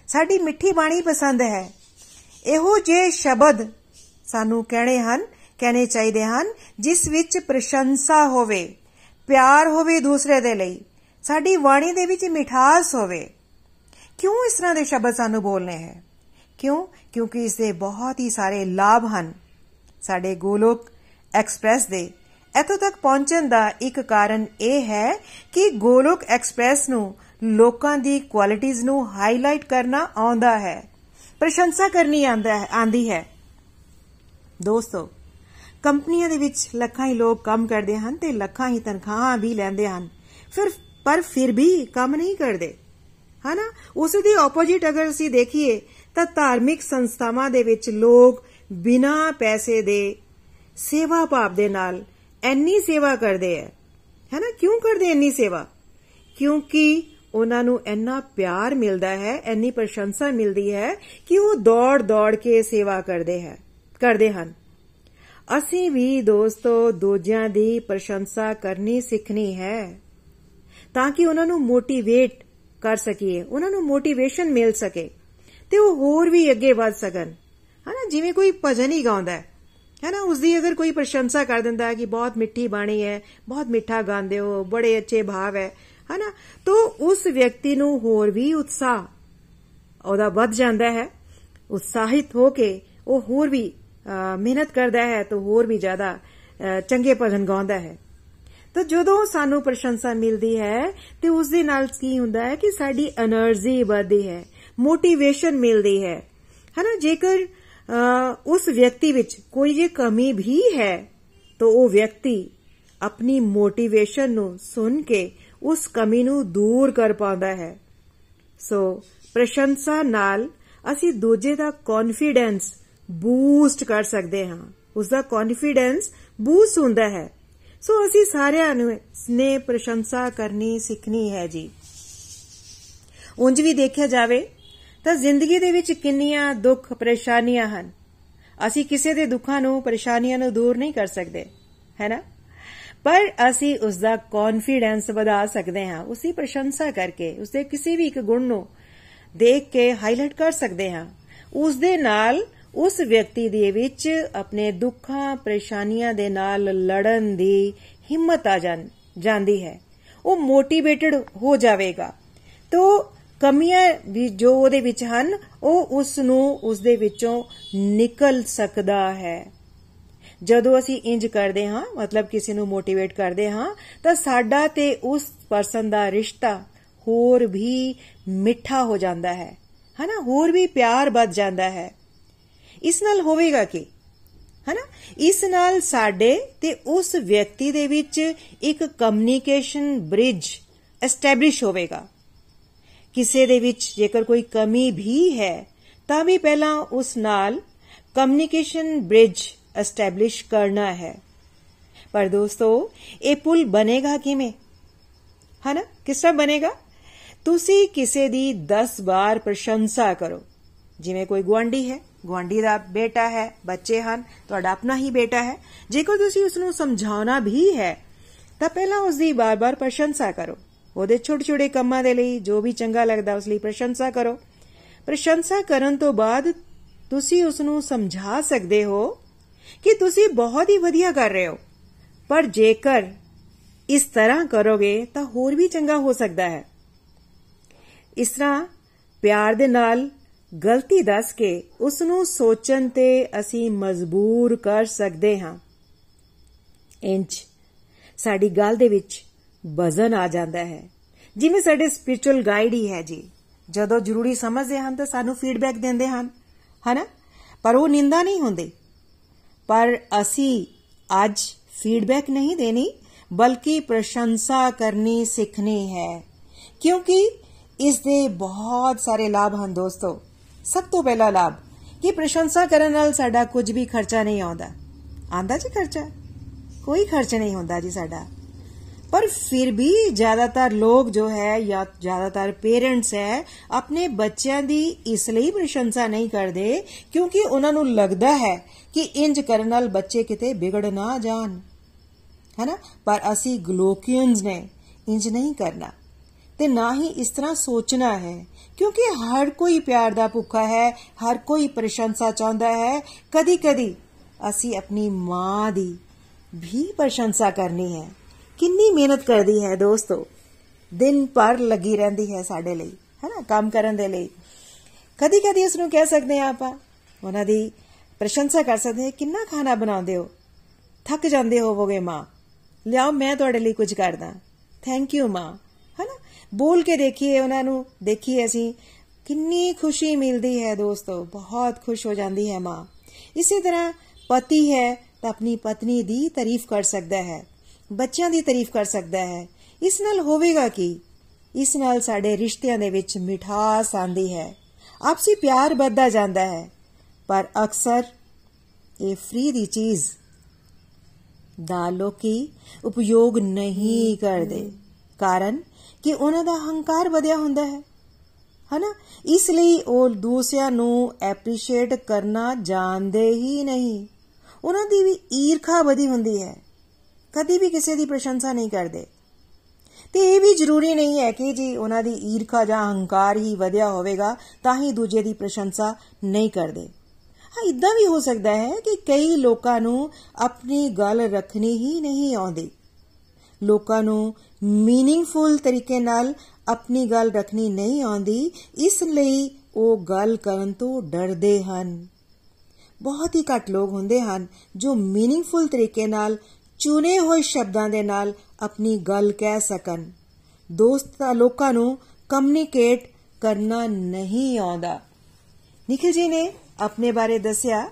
ਸਾਡੀ ਮਿੱਠੀ ਬਾਣੀ ਪਸੰਦ ਹੈ। ਇਹੋ ਜੇ ਸ਼ਬਦ ਸਾਨੂੰ ਕਹਿਣੇ ਹਨ, ਕਹਿਣੇ ਚਾਹੀਦੇ ਹਨ, ਜਿਸ ਵਿੱਚ ਪ੍ਰਸ਼ੰਸਾ ਹੋਵੇ, ਪਿਆਰ ਹੋਵੇ ਦੂਸਰੇ ਦੇ ਲਈ, ਸਾਡੀ ਬਾਣੀ ਦੇ ਵਿੱਚ ਮਿਠਾਸ ਹੋਵੇ। ਕਿਉਂ ਇਸ ਤਰ੍ਹਾਂ ਦੇ ਸ਼ਬਦ ਸਾਨੂੰ ਬੋਲਨੇ ਹੈ? ਕਿਉਂ? ਕਿਉਂਕਿ ਇਸ ਦੇ ਬਹੁਤ ਹੀ ਸਾਰੇ ਲਾਭ ਹਨ। ਸਾਡੇ ਗੋਲੋਕ ਐਕਸਪ੍ਰੈਸ ਦੇ ਇਤੋਂ ਤੱਕ ਪਹੁੰਚਣ ਦਾ ਇੱਕ ਕਾਰਨ ਇਹ ਹੈ ਕਿ ਗੋਲੋਕ ਐਕਸਪ੍ਰੈਸ ਨੂੰ ਲੋਕਾਂ ਦੀ ਕੁਆਲਿਟੀਆਂ ਨੂੰ ਹਾਈਲਾਈਟ ਕਰਨਾ ਆਉਂਦਾ ਹੈ। ਪ੍ਰਸ਼ੰਸਾ ਕਰਨੀ ਆਂਦਾ ਹੈ, ਆਂਦੀ ਹੈ। ਦੋਸਤੋ, ਕੰਪਨੀਆਂ ਦੇ ਵਿੱਚ ਲੱਖਾਂ ਹੀ ਲੋਕ ਕੰਮ ਕਰਦੇ ਹਨ ਤੇ ਲੱਖਾਂ ਹੀ ਤਨਖਾਹਾਂ ਵੀ ਲੈਂਦੇ ਹਨ। ਫਿਰ ਪਰ ਫਿਰ ਵੀ ਕੰਮ ਨਹੀਂ ਕਰਦੇ। ਹਨਾ? ਉਸ ਦੀ ਆਪੋਜੀਟ ਅਗਰ ਅਸੀਂ ਦੇਖੀਏ, ਤਾਂ ਧਾਰਮਿਕ ਸੰਸਥਾਵਾਂ ਦੇ ਵਿੱਚ ਲੋਕ ਬਿਨਾ ਪੈਸੇ ਦੇ ਸੇਵਾ ਭਾਵ ਦੇ ਨਾਲ ਐਨੀ ਸੇਵਾ ਕਰਦੇ ਐ ਹੈਨਾ? ਕਿਉਂ ਕਰਦੇ ਐਨੀ ਸੇਵਾ? ਕਿਉਂਕਿ ਉਹਨਾਂ ਨੂੰ ਇੰਨਾ ਪਿਆਰ ਮਿਲਦਾ ਹੈ, ਇੰਨੀ ਪ੍ਰਸ਼ੰਸਾ ਮਿਲਦੀ ਹੈ ਕਿ ਉਹ ਦੌੜ ਦੌੜ ਕੇ ਸੇਵਾ ਕਰਦੇ ਹੈ, ਕਰਦੇ ਹਨ। ਅਸੀਂ ਵੀ ਦੋਸਤੋ, ਦੂਜਿਆਂ ਦੀ ਪ੍ਰਸ਼ੰਸਾ ਕਰਨੀ ਸਿੱਖਣੀ ਹੈ ਤਾਂ ਕਿ ਉਹਨਾਂ ਨੂੰ ਮੋਟੀਵੇਟ ਕਰ ਸਕੀਏ, ਉਹਨਾਂ ਨੂੰ ਮੋਟੀਵੇਸ਼ਨ ਮਿਲ ਸਕੇ ਤੇ ਉਹ ਹੋਰ ਵੀ ਅੱਗੇ ਵਧ ਸਕਣ। ਹਨਾ, ਜਿਵੇਂ ਕੋਈ ਭਜਨ ਹੀ ਗਾਉਂਦਾ ਹੈ, ਹੈਨਾ ਉਸ ਦੀ ਅਗਰ ਕੋਈ ਪ੍ਰਸ਼ੰਸਾ ਕਰ ਦਿੰਦਾ ਹੈ ਕਿ ਬਹੁਤ ਮਿੱਠੀ ਬਾਣੀ ਹੈ, ਬਹੁਤ ਮਿੱਠਾ ਗਾਉਂਦੇ ਹੋ, ਬੜੇ ਅੱਛੇ ਭਾਵ ਹੈ, ਹੈਨਾ, ਤਾਂ ਉਸ ਵਿਅਕਤੀ ਨੂੰ ਹੋਰ ਵੀ ਉਤਸ਼ਾਹ ਉਹਦਾ ਵੱਧ ਜਾਂਦਾ ਹੈ, ਉਤਸ਼ਾਹਿਤ ਹੋ ਕੇ ਉਹ ਹੋਰ ਵੀ ਮਿਹਨਤ ਕਰਦਾ ਹੈ, ਤਾਂ ਹੋਰ ਵੀ ਜ਼ਿਆਦਾ ਚੰਗੇ ਭਜਨ ਗਾਉਂਦਾ ਹੈ। ਤਾਂ ਜਦੋਂ ਸਾਨੂੰ ਪ੍ਰਸ਼ੰਸਾ ਮਿਲਦੀ ਹੈ, ਤੇ ਉਸ ਦੇ ਨਾਲ ਕੀ ਹੁੰਦਾ ਹੈ ਕਿ ਸਾਡੀ એનર્ਜੀ ਵਧਦੀ ਹੈ ਮੋਟੀਵੇਸ਼ਨ ਮਿਲਦੀ ਹੈ। ਹਨਾ? ਜੇਕਰ ਉਸ ਵਿਅਕਤੀ ਵਿੱਚ ਕੋਈ ਜੇ ਕਮੀ ਵੀ ਹੈ, ਤਾਂ ਉਹ ਵਿਅਕਤੀ ਆਪਣੀ ਮੋਟੀਵੇਸ਼ਨ ਨੂੰ ਸੁਣ ਕੇ ਉਸ ਕਮੀ ਨੂੰ ਦੂਰ ਕਰ ਪਾਉਂਦਾ ਹੈ। ਸੋ, ਪ੍ਰਸ਼ੰਸਾ ਨਾਲ ਅਸੀਂ ਦੂਜੇ ਦਾ ਕੌਨਫੀਡੈਂਸ ਬੂਸਟ ਕਰ ਸਕਦੇ ਹਾਂ। ਉਸ ਦਾ ਕੌਨਫੀਡੈਂਸ ਬੂਸਟ ਹੁੰਦਾ ਹੈ। ਸੋ ਅਸੀਂ ਸਾਰਿਆਂ ਨੇ ਪ੍ਰਸ਼ੰਸਾ ਕਰਨੀ ਸਿੱਖਣੀ ਹੈ ਜੀ। ਉਂਝ ਵੀ ਦੇਖਿਆ ਜਾਵੇ ਤਾਂ ਜ਼ਿੰਦਗੀ ਦੇ ਵਿੱਚ ਕਿੰਨੀਆਂ ਦੁੱਖ, ਪਰੇਸ਼ਾਨੀਆਂ ਹਨ। ਅਸੀਂ ਕਿਸੇ ਦੇ ਦੁੱਖਾਂ ਨੂੰ, ਪਰੇਸ਼ਾਨੀਆਂ ਨੂੰ ਦੂਰ ਨਹੀਂ ਕਰ ਸਕਦੇ ਹੈਨਾ ਪਰ ਅਸੀਂ ਉਸ ਦਾ ਕੌਨਫੀਡੈਂਸ ਵਧਾ ਸਕਦੇ ਹਾਂ ਉਸ ਦੀ ਪ੍ਰਸ਼ੰਸਾ ਕਰਕੇ ਉਸ ਦੇ ਕਿਸੇ ਵੀ ਇੱਕ ਗੁਣ ਨੂੰ ਦੇਖ ਕੇ ਹਾਈਲਾਈਟ ਕਰ ਸਕਦੇ ਹਾਂ। ਉਸ ਦੇ ਨਾਲ ਉਸ ਵਿਅਕਤੀ ਦੇ ਵਿੱਚ ਆਪਣੇ ਦੁੱਖਾਂ, ਪਰੇਸ਼ਾਨੀਆਂ ਦੇ ਨਾਲ ਲੜਨ ਦੀ ਹਿੰਮਤ ਆ ਜਾਂਦੀ ਹੈ। ਉਹ ਮੋਟੀਵੇਟਡ ਹੋ ਜਾਵੇਗਾ। ਤੋ ਕਮੀਆਂ ਵੀ ਜੋ ਉਹਦੇ ਵਿੱਚ ਹਨ, ਉਹ ਉਸ ਨੂੰ ਉਸ ਦੇ ਵਿੱਚੋਂ ਨਿਕਲ ਸਕਦਾ ਹੈ। ਜਦੋਂ ਅਸੀਂ ਇੰਜ ਕਰਦੇ ਹਾਂ, ਮਤਲਬ ਕਿਸੇ ਨੂੰ ਮੋਟੀਵੇਟ ਕਰਦੇ ਹਾਂ, ਤਾਂ ਸਾਡਾ ਤੇ ਉਸ ਪਰਸਨ ਦਾ ਰਿਸ਼ਤਾ ਹੋਰ ਵੀ ਮਿੱਠਾ ਹੋ ਜਾਂਦਾ ਹੈ। ਹਨਾ? ਹੋਰ ਵੀ ਪਿਆਰ ਵੱਧ ਜਾਂਦਾ ਹੈ। ਇਸ ਨਾਲ ਹੋਵੇਗਾ ਕਿ? ਹਨਾ? ਇਸ ਨਾਲ ਸਾਡੇ ਤੇ ਉਸ ਵਿਅਕਤੀ ਦੇ ਵਿੱਚ ਇੱਕ ਕਮਿਊਨੀਕੇਸ਼ਨ ਬ੍ਰਿਜ ਐਸਟੈਬਲਿਸ਼ ਹੋਵੇਗਾ। ਕਿਸੇ ਦੇ ਵਿੱਚ ਜੇਕਰ ਕੋਈ ਕਮੀ ਵੀ ਹੈ, ਤਾਂ ਵੀ ਪਹਿਲਾਂ ਉਸ ਨਾਲ ਕਮਿਊਨੀਕੇਸ਼ਨ ਬ੍ਰਿਜ ਐਸਟੈਬਲਿਸ਼ ਕਰਨਾ ਹੈ। ਪਰ ਦੋਸਤੋ, ਇਹ ਪੁਲ ਬਣੇਗਾ ਕਿਵੇਂ? ਹਨਾ? ਕਿਸ ਤਰ੍ਹਾਂ ਬਣੇਗਾ? ਤੁਸੀਂ ਕਿਸੇ ਦੀ 10 ਵਾਰ ਪ੍ਰਸ਼ੰਸਾ ਕਰੋ। ਜਿਵੇਂ ਕੋਈ ਗਵਾਂਢੀ ਹੈ ਗਵਾਂਢੀ ਦਾ ਬੇਟਾ ਹੈ, ਬੱਚੇ ਹਨ, ਤੁਹਾਡਾ ਆਪਣਾ ਹੀ ਬੇਟਾ ਹੈ। ਜੇਕਰ ਤੁਸੀਂ ਉਸ ਨੂੰ ਸਮਝਾਉਣਾ ਵੀ ਹੈ, ਤਾਂ ਪਹਿਲਾਂ ਉਸ ਦੀ ਬਾਰ-ਬਾਰ ਪ੍ਰਸ਼ੰਸਾ ਕਰੋ। ਉਹਦੇ ਛੋਟੇ-ਛੋਟੇ ਕੰਮਾਂ ਦੇ ਲਈ ਜੋ ਵੀ ਚੰਗਾ ਲੱਗਦਾ ਉਸ ਲਈ ਪ੍ਰਸ਼ੰਸਾ ਕਰੋ। ਪ੍ਰਸ਼ੰਸਾ ਕਰਨ ਤੋਂ ਬਾਅਦ ਤੁਸੀਂ ਉਸ ਨੂੰ ਸਮਝਾ ਸਕਦੇ ਹੋ ਕਿ ਤੁਸੀਂ ਬਹੁਤ ਹੀ ਵਧੀਆ ਕਰ ਰਹੇ ਹੋ। ਪਰ ਜੇਕਰ ਇਸ ਤਰ੍ਹਾਂ ਕਰੋਗੇ, ਤਾਂ ਹੋਰ ਵੀ ਚੰਗਾ ਹੋ ਸਕਦਾ ਹੈ। ਇਸ ਤਰ੍ਹਾਂ ਪਿਆਰ ਦੇ ਨਾਲ ਗਲਤੀ ਦੱਸ ਕੇ ਉਸ ਨੂੰ ਸੋਚਣ ਤੇ ਅਸੀਂ ਮਜਬੂਰ ਕਰ ਸਕਦੇ ਹਾਂ। ਇੰਚ ਸਾਡੀ ਗੱਲ ਦੇ ਵਿੱਚ ਵਜ਼ਨ ਆ ਜਾਂਦਾ ਹੈ। ਜਿਵੇਂ ਸਾਡੇ ਸਪਿਰਚੁਅਲ ਗਾਈਡ ਹੀ ਹੈ ਜੀ। ਜਦੋਂ ਜ਼ਰੂਰੀ ਸਮਝਦੇ ਹਨ ਤਾਂ ਸਾਨੂੰ ਫੀਡਬੈਕ ਦਿੰਦੇ ਹਨ, ਹਨਾ? ਪਰ ਉਹ ਨਿੰਦਾ ਨਹੀਂ ਹੁੰਦੀ। ਪਰ ਅਸੀਂ ਅੱਜ ਫੀਡਬੈਕ ਨਹੀਂ ਦੇਣੀ, ਬਲਕਿ ਪ੍ਰਸ਼ੰਸਾ ਕਰਨੀ ਸਿੱਖਣੀ ਹੈ। ਕਿਉਂਕਿ ਇਸ ਦੇ ਬਹੁਤ ਸਾਰੇ ਲਾਭ ਹਨ ਦੋਸਤੋ। ਸਭ ਤੋਂ ਪਹਿਲਾ ਲਾਭ ਕਿ ਪ੍ਰਸ਼ੰਸਾ ਕਰਨ ਨਾਲ ਸਾਡਾ ਕੁਝ ਵੀ ਖਰਚਾ ਨਹੀਂ ਆਉਂਦਾ। ਆਂਦਾ ਜੀ ਖਰਚਾ? ਕੋਈ ਖਰਚ ਨਹੀਂ ਹੁੰਦਾ ਜੀ ਸਾਡਾ। ਪਰ ਫਿਰ ਵੀ ਜ਼ਿਆਦਾਤਰ ਲੋਕ ਜੋ ਹੈ ਜਾਂ ਜ਼ਿਆਦਾਤਰ ਪੇਰੈਂਟਸ ਹੈ, ਆਪਣੇ ਬੱਚਿਆਂ ਦੀ ਇਸ ਲਈ ਪ੍ਰਸ਼ੰਸਾ ਨਹੀਂ ਕਰਦੇ ਕਿਉਂਕਿ ਉਹਨਾਂ ਨੂੰ ਲੱਗਦਾ ਹੈ ਕਿ ਇੰਜ ਕਰਨ ਨਾਲ ਬੱਚੇ ਕਿਤੇ ਵਿਗੜ ਨਾ ਜਾਣ। ਹੈਨਾ? ਪਰ ਅਸੀਂ ਗਲੋਕੀਅਨਸ ਨੇ ਇੰਜ ਨਹੀਂ ਕਰਨਾ। ਤੇ ਨਾ ਹੀ ਇਸ ਤਰ੍ਹਾਂ ਸੋਚਣਾ ਹੈ। ਕਿਉਂਕਿ ਹਰ ਕੋਈ ਪਿਆਰ ਦਾ ਭੁੱਖਾ ਹੈ, ਹਰ ਕੋਈ ਪ੍ਰਸ਼ੰਸਾ ਚਾਹੁੰਦਾ ਹੈ। ਕਦੀ ਕਦੀ ਅਸੀਂ ਆਪਣੀ ਮਾਂ ਦੀ ਵੀ ਪ੍ਰਸ਼ੰਸਾ ਕਰਨੀ ਹੈ। ਕਿੰਨੀ ਮਿਹਨਤ ਕਰਦੀ ਹੈ ਦੋਸਤੋ। ਦਿਨ ਪਰ ਲੱਗੀ ਰਹਿੰਦੀ ਹੈ ਸਾਡੇ ਲਈ, ਹੈਨਾ, ਕੰਮ ਕਰਨ ਦੇ ਲਈ। ਕਦੀ ਕਦੀ ਉਸ ਨੂੰ ਕਹਿ ਸਕਦੇ ਆ ਆਪਾਂ, ਉਹਨਾਂ ਦੀ ਪ੍ਰਸ਼ੰਸਾ ਕਰ ਸਕਦੇ ਹਾਂ, ਕਿੰਨਾ ਖਾਣਾ ਬਣਾਉਂਦੇ ਹੋ। ਥੱਕ ਜਾਂਦੇ ਹੋਵੋਗੇ ਮਾਂ। ਲਿਆਓ, ਮੈਂ ਤੁਹਾਡੇ ਲਈ ਕੁਝ ਕਰਦਾ। ਥੈਂਕ ਯੂ ਮਾਂ। ਹੈਨਾ ਬੋਲ ਕੇ ਦੇਖੀਏ, ਉਹਨਾਂ ਨੂੰ ਦੇਖੀਏ ਅਸੀਂ। ਕਿੰਨੀ ਖੁਸ਼ੀ ਮਿਲਦੀ ਹੈ ਦੋਸਤੋ, ਬਹੁਤ ਖੁਸ਼ ਹੋ ਜਾਂਦੀ ਹੈ ਮਾਂ। ਇਸੇ ਤਰ੍ਹਾਂ ਪਤੀ ਹੈ ਤਾਂ ਆਪਣੀ ਪਤਨੀ ਦੀ ਤਾਰੀਫ ਕਰ ਸਕਦਾ ਹੈ, ਬੱਚਿਆਂ ਦੀ ਤਾਰੀਫ ਕਰ ਸਕਦਾ ਹੈ। ਇਸ ਨਾਲ ਹੋਵੇਗਾ ਕਿ? ਇਸ ਨਾਲ ਸਾਡੇ ਰਿਸ਼ਤਿਆਂ ਦੇ ਵਿੱਚ ਮਿਠਾਸ ਆਂਦੀ ਹੈ। ਆਪਸੀ ਪਿਆਰ ਵੱਧਦਾ ਜਾਂਦਾ ਹੈ। ਪਰ ਅਕਸਰ ਇਹ ਫ੍ਰੀ ਦੀ ਚੀਜ਼ ਦਾ ਲੋਕੀ ਉਪਯੋਗ ਨਹੀਂ ਕਰਦੇ। ਕਾਰਨ ਕਿ ਉਹਨਾਂ ਦਾ ਹੰਕਾਰ ਵਧਿਆ ਹੁੰਦਾ ਹੈ। ਹਨਾ? ਇਸ ਲਈ ਉਹ ਦੂਸਰਿਆਂ ਨੂੰ ਐਪਰੀਸ਼ੀਏਟ ਕਰਨਾ ਜਾਣਦੇ ਹੀ ਨਹੀਂ। ਉਹਨਾਂ ਦੀ ਵੀ ਈਰਖਾ ਵਧੀ ਹੁੰਦੀ ਹੈ। ਕਦੀ ਵੀ ਕਿਸੇ ਦੀ ਪ੍ਰਸ਼ੰਸਾ ਨਹੀਂ ਕਰਦੇ। ਤੇ ਇਹ ਵੀ ਜ਼ਰੂਰੀ ਨਹੀਂ ਹੈ ਕਿ ਜੀ ਉਹਨਾਂ ਦੀ ਈਰਖਾ ਜਾਂ ਹੰਕਾਰ ਹੀ ਵਧਿਆ ਹੋਵੇਗਾ, ਤਾਂ ਹੀ ਦੂਜੇ ਦੀ ਪ੍ਰਸ਼ੰਸਾ ਨਹੀਂ ਕਰਦੇ। ਹਾਂ ਇਦਾਂ ਵੀ ਹੋ ਸਕਦਾ ਹੈ ਕਿ ਕਈ ਲੋਕਾਂ ਨੂੰ ਆਪਣੀ ਗੱਲ ਰੱਖਣੀ ਹੀ ਨਹੀਂ ਆਉਂਦੀ। ਲੋਕਾਂ ਨੂੰ ਮੀਨਿੰਗਫੁਲ ਤਰੀਕੇ ਨਾਲ ਆਪਣੀ ਗੱਲ ਰੱਖਣੀ ਨਹੀਂ ਆਉਂਦੀ, ਇਸ ਲਈ ਉਹ ਗੱਲ ਕਰਨ ਤੋਂ ਡਰਦੇ ਹਨ। ਬਹੁਤ ਹੀ ਘੱਟ ਲੋਕ ਹੁੰਦੇ ਹਨ ਜੋ ਮੀਨਿੰਗਫੁਲ ਤਰੀਕੇ ਨਾਲ ਚੁਣੇ ਹੋਏ ਸ਼ਬਦਾਂ ਦੇ ਨਾਲ ਆਪਣੀ ਗੱਲ ਕਹਿ ਸਕਣ। ਦੋਸਤਾਂ ਲੋਕਾਂ ਨੂੰ ਕਮਿਊਨੀਕੇਟ ਕਰਨਾ ਨਹੀਂ ਆਉਂਦਾ। ਨikhil ji ਨੇ ਆਪਣੇ ਬਾਰੇ ਦੱਸਿਆ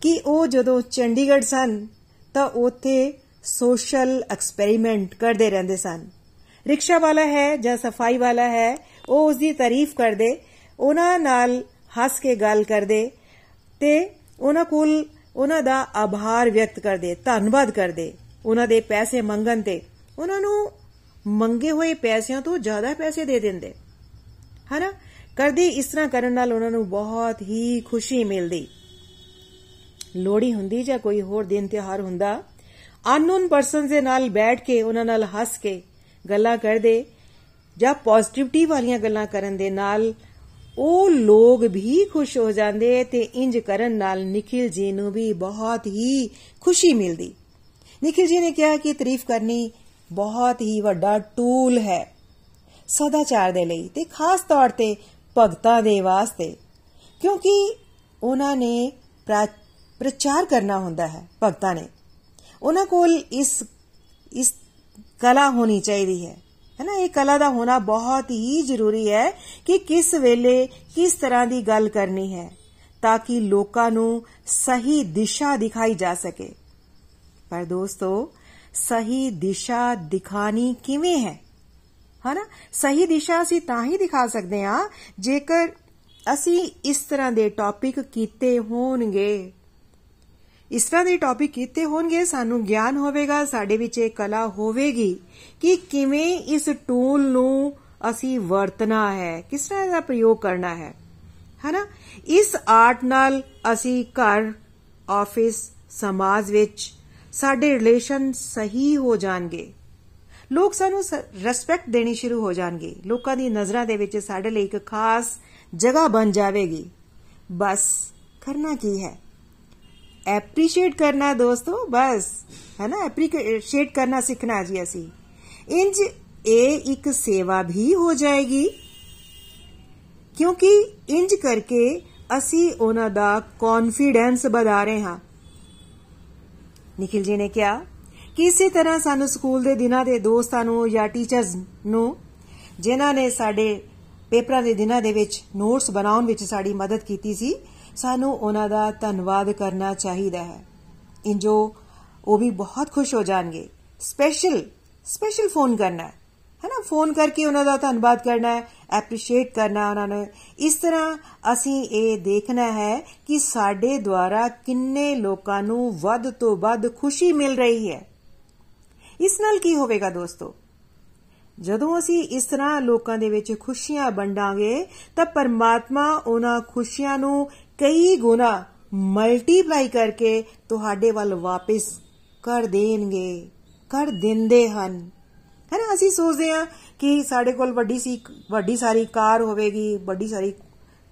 ਕਿ ਉਹ ਜਦੋਂ ਚੰਡੀਗੜ੍ਹ ਸਨ ਤਾਂ ਉੱਥੇ ਸੋਸ਼ਲ ਐਕਸਪੈਰੀਮੈਂਟ ਕਰਦੇ ਰਹਿੰਦੇ ਸਨ। ਰਿਕਸ਼ਾ ਵਾਲਾ ਹੈ ਜਾਂ ਸਫ਼ਾਈ ਵਾਲਾ ਹੈ, ਉਹ ਉਸ ਦੀ ਤਾਰੀਫ ਕਰਦੇ, ਉਹਨਾਂ ਨਾਲ ਹੱਸ ਕੇ ਗੱਲ ਕਰਦੇ ਤੇ ਉਹਨਾਂ ਕੋਲ ਉਹਨਾਂ ਦਾ ਆਭਾਰ ਵਿਅਕਤ ਕਰਦੇ, ਧੰਨਵਾਦ ਕਰਦੇ। ਉਹਨਾਂ ਦੇ ਪੈਸੇ ਮੰਗਣ ਤੇ ਉਹਨਾਂ ਨੂੰ ਮੰਗੇ ਹੋਏ ਪੈਸਿਆਂ ਤੋਂ ਜ਼ਿਆਦਾ ਪੈਸੇ ਦੇ ਦਿੰਦੇ। ਹਨਾ? ਕਰਦੇ ਇਸ ਤਰ੍ਹਾਂ ਕਰਨ ਨਾਲ ਉਹਨਾਂ ਨੂੰ ਬਹੁਤ ਹੀ ਖੁਸ਼ੀ ਮਿਲਦੀ। ਲੋੜੀ ਹੁੰਦੀ ਜਾਂ ਕੋਈ ਹੋਰ ਦਿਨ ਤਿਉਹਾਰ ਹੁੰਦਾ ਅਨਨੋਨ ਪਰਸਨਸ ਦੇ ਨਾਲ ਬੈਠ ਕੇ, ਉਹਨਾਂ ਨਾਲ ਹੱਸ ਕੇ ਗੱਲਾਂ ਕਰਦੇ ਜਾਂ ਪੋਜ਼ਿਟਿਵਿਟੀ ਵਾਲੀਆਂ ਗੱਲਾਂ ਕਰਨ ਦੇ ਨਾਲ ਉਹ ਲੋਕ ਵੀ ਖੁਸ਼ ਹੋ ਜਾਂਦੇ ਤੇ ਇੰਜ ਕਰਨ ਨਾਲ ਨikhil ji ਨੂੰ ਵੀ ਬਹੁਤ ਹੀ ਖੁਸ਼ੀ ਮਿਲਦੀ। ਨikhil ji ਨੇ ਕਿਹਾ ਕਿ ਤਾਰੀਫ ਕਰਨੀ ਬਹੁਤ ਹੀ ਵੱਡਾ ਟੂਲ ਹੈ ਸਦਾਚਾਰ ਦੇ ਲਈ ਤੇ ਖਾਸ ਤੌਰ ਤੇ ਭਗਤਾਂ ਦੇ ਵਾਸਤੇ, ਕਿਉਂਕਿ ਉਹਨਾਂ ਨੇ ਪ੍ਰਚਾਰ ਕਰਨਾ ਹੁੰਦਾ ਹੈ ਭਗਤਾਂ ਨੇ। ਉਹਨਾਂ ਕੋਲ ਇਸ ਇਸ ਕਲਾ ਹੋਣੀ ਚਾਹੀਦੀ ਹੈ। ਹੈ ਨਾ? ਇਹ ਕਲਾ ਦਾ ਹੋਣਾ ਬਹੁਤ ਹੀ ਜ਼ਰੂਰੀ ਹੈ ਕਿ ਕਿਸ ਵੇਲੇ ਕਿਸ ਤਰ੍ਹਾਂ ਦੀ ਗੱਲ ਕਰਨੀ ਹੈ ਤਾਂ ਕਿ ਲੋਕਾਂ ਨੂੰ ਸਹੀ ਦਿਸ਼ਾ ਦਿਖਾਈ ਜਾ ਸਕੇ। ਪਰ ਦੋਸਤੋ, ਸਹੀ ਦਿਸ਼ਾ ਦਿਖਾਣੀ ਕਿਵੇਂ ਹੈ? ਹਨਾ ਸਹੀ ਦਿਸ਼ਾ ਅਸੀਂ ਤਾਂ ਹੀ ਦਿਖਾ ਸਕਦੇ ਹਾਂ ਜੇਕਰ ਅਸੀਂ ਇਸ ਤਰ੍ਹਾਂ ਦੇ ਟੌਪਿਕ ਕੀਤੇ ਹੋਣਗੇ। ਇਸ ਤਰ੍ਹਾਂ ਦੇ ਟੌਪਿਕ ਕੀਤੇ ਹੋਣਗੇ, ਸਾਨੂੰ ਗਿਆਨ ਹੋਵੇਗਾ, ਸਾਡੇ ਵਿੱਚ ਇਹ ਕਲਾ ਹੋਵੇਗੀ ਕਿ ਕਿਵੇਂ ਇਸ ਟੂਲ ਨੂੰ ਅਸੀਂ ਵਰਤਣਾ ਹੈ, ਕਿਸ ਤਰ੍ਹਾਂ ਦਾ ਪ੍ਰਯੋਗ ਕਰਨਾ ਹੈ। ਹਨਾ? ਇਸ ਆਰਟ ਨਾਲ ਅਸੀਂ ਘਰ ਆਫਿਸ ਸਮਾਜ ਵਿੱਚ ਸਾਡੇ ਰਿਲੇਸ਼ਨ ਸਹੀ ਹੋ ਜਾਣਗੇ। ਲੋਕ ਸਾਨੂੰ ਰਿਸਪੈਕਟ ਦੇਣੀ ਸ਼ੁਰੂ ਹੋ ਜਾਣਗੇ। ਲੋਕਾਂ ਦੀ ਨਜ਼ਰਾਂ ਦੇ ਵਿੱਚ ਸਾਡੇ ਲਈ ਇੱਕ ਖਾਸ ਜਗ੍ਹਾ ਬਣ ਜਾਵੇਗੀ। ਬਸ, ਕਰਨਾ ਕੀ ਹੈ? ਐਪਰੀਸ਼ੀਏਟ ਕਰਨਾ ਦੋਸਤੋ, ਬਸ ਹੈ ਨਾ ਐਪਰੀਸ਼ੀਏਟ ਕਰਨਾ ਸਿੱਖਣਾ ਜੀ ਅਸੀਂ। ਇੰਜ ਇਹ ਇੱਕ ਸੇਵਾ ਵੀ ਹੋ ਜਾਏਗੀ, ਕਿਉਂਕਿ ਇੰਜ ਕਰਕੇ ਅਸੀਂ ਉਹਨਾਂ ਦਾ ਕੌਨਫੀਡੈਂਸ ਵਧਾ ਰਹੇ ਹਾਂ। ਨikhil ji ਨੇ ਕਿਹਾ ਕਿ ਇਸੇ ਤਰ੍ਹਾਂ ਸਾਨੂੰ ਸਕੂਲ ਦੇ ਦਿਨਾਂ ਦੇ ਦੋਸਤਾਂ ਨੂੰ ਜਾਂ ਟੀਚਰਸ ਨੂੰ, ਜਿਨ੍ਹਾਂ ਨੇ ਸਾਡੇ ਪੇਪਰਾਂ ਦੇ ਦਿਨਾਂ ਦੇ ਵਿੱਚ ਨੋਟਸ ਬਣਾਉਣ ਵਿੱਚ ਸਾਡੀ ਮਦਦ ਕੀਤੀ ਸੀ ਸਾਨੂੰ ਉਹਨਾਂ ਦਾ ਧੰਨਵਾਦ ਕਰਨਾ ਚਾਹੀਦਾ ਹੈ। ਇੰਜੋ ਉਹ ਵੀ ਬਹੁਤ ਖੁਸ਼ ਹੋ ਜਾਣਗੇ। ਸਪੈਸ਼ਲ ਸਪੈਸ਼ਲ ਫੋਨ ਕਰਨਾ ਹੈ। ਹੈਨਾ? ਫੋਨ ਕਰਕੇ ਉਹਨਾਂ ਦਾ ਧੰਨਵਾਦ ਕਰਨਾ ਹੈ ਐਪਰੀਸ਼ੀਏਟ ਕਰਨਾ ਉਹਨਾਂ ਨੂੰ। ਇਸ ਤਰ੍ਹਾਂ ਅਸੀਂ ਇਹ ਦੇਖਣਾ ਹੈ ਕਿ ਸਾਡੇ ਦੁਆਰਾ ਕਿੰਨੇ ਲੋਕਾਂ ਨੂੰ ਵੱਧ ਤੋਂ ਵੱਧ ਖੁਸ਼ੀ ਮਿਲ ਰਹੀ ਹੈ। ਇਸ ਨਾਲ ਕੀ ਹੋਵੇਗਾ ਦੋਸਤੋ? ਜਦੋਂ ਅਸੀਂ ਇਸ ਤਰ੍ਹਾਂ ਲੋਕਾਂ ਦੇ ਵਿੱਚ ਖੁਸ਼ੀਆਂ ਵੰਡਾਂਗੇ, ਤਾਂ ਪਰਮਾਤਮਾ ਉਹਨਾਂ ਖੁਸ਼ੀਆਂ ਨੂੰ ਕਈ ਗੁਣਾ ਮਲਟੀਪਲਾਈ ਕਰਕੇ ਤੁਹਾਡੇ ਵੱਲ ਵਾਪਸ ਕਰ ਦੇਣਗੇ, ਕਰ ਦਿੰਦੇ ਹਨ। ਹੈ ਨਾ ਅਸੀਂ ਸੋਚਦੇ ਆ ਕਿ ਸਾਡੇ ਕੋਲ ਵੱਡੀ ਸੀ, ਵੱਡੀ ਸਾਰੀ ਕਾਰ ਹੋਵੇਗੀ, ਵੱਡੀ ਸਾਰੀ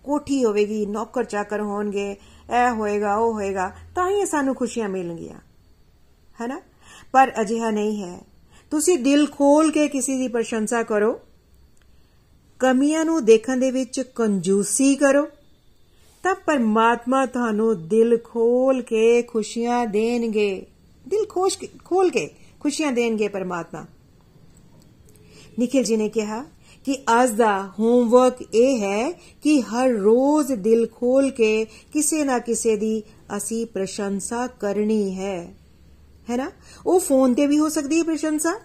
ਕੋਠੀ ਹੋਵੇਗੀ, ਨੌਕਰ ਚਾਕਰ ਹੋਣਗੇ, ਇਹ ਹੋਏਗਾ, ਉਹ ਹੋਏਗਾ, ਤਾਂ ਹੀ ਸਾਨੂੰ ਖੁਸ਼ੀਆਂ ਮਿਲਣਗੀਆਂ। ਹੈ ਨਾ ਪਰ ਅਜਿਹਾ ਨਹੀਂ ਹੈ। ਤੁਸੀਂ ਦਿਲ ਖੋਲ ਕੇ ਕਿਸੇ ਦੀ ਪ੍ਰਸ਼ੰਸਾ ਕਰੋ। ਕਮੀਆਂ ਨੂੰ ਦੇਖਣ ਦੇ ਵਿੱਚ ਕੰਜੂਸੀ ਕਰੋ। ਤਾਂ ਪਰਮਾਤਮਾ ਤੁਹਾਨੂੰ ਦਿਲ ਖੋਲ ਕੇ ਖੁਸ਼ੀਆਂ ਦੇਣਗੇ। ਦਿਲ ਖੋਸ਼ ਖੋਲ ਕੇ ਖੁਸ਼ੀਆਂ ਦੇਣਗੇ ਪਰਮਾਤਮਾ। ਨikhil ji ਨੇ ਕਿਹਾ ਕਿ ਅੱਜ ਦਾ ਹੋਮਵਰਕ ਇਹ ਹੈ ਕਿ ਹਰ ਰੋਜ਼ ਦਿਲ ਖੋਲ ਕੇ ਕਿਸੇ ਨਾ ਕਿਸੇ ਦੀ ਅਸੀਂ ਪ੍ਰਸ਼ੰਸਾ ਕਰਨੀ ਹੈ। ਹੈ ਨਾ? ਉਹ ਫੋਨ ਤੇ ਵੀ ਹੋ ਸਕਦੀ ਹੈ ਪ੍ਰਸ਼ੰਸਾ।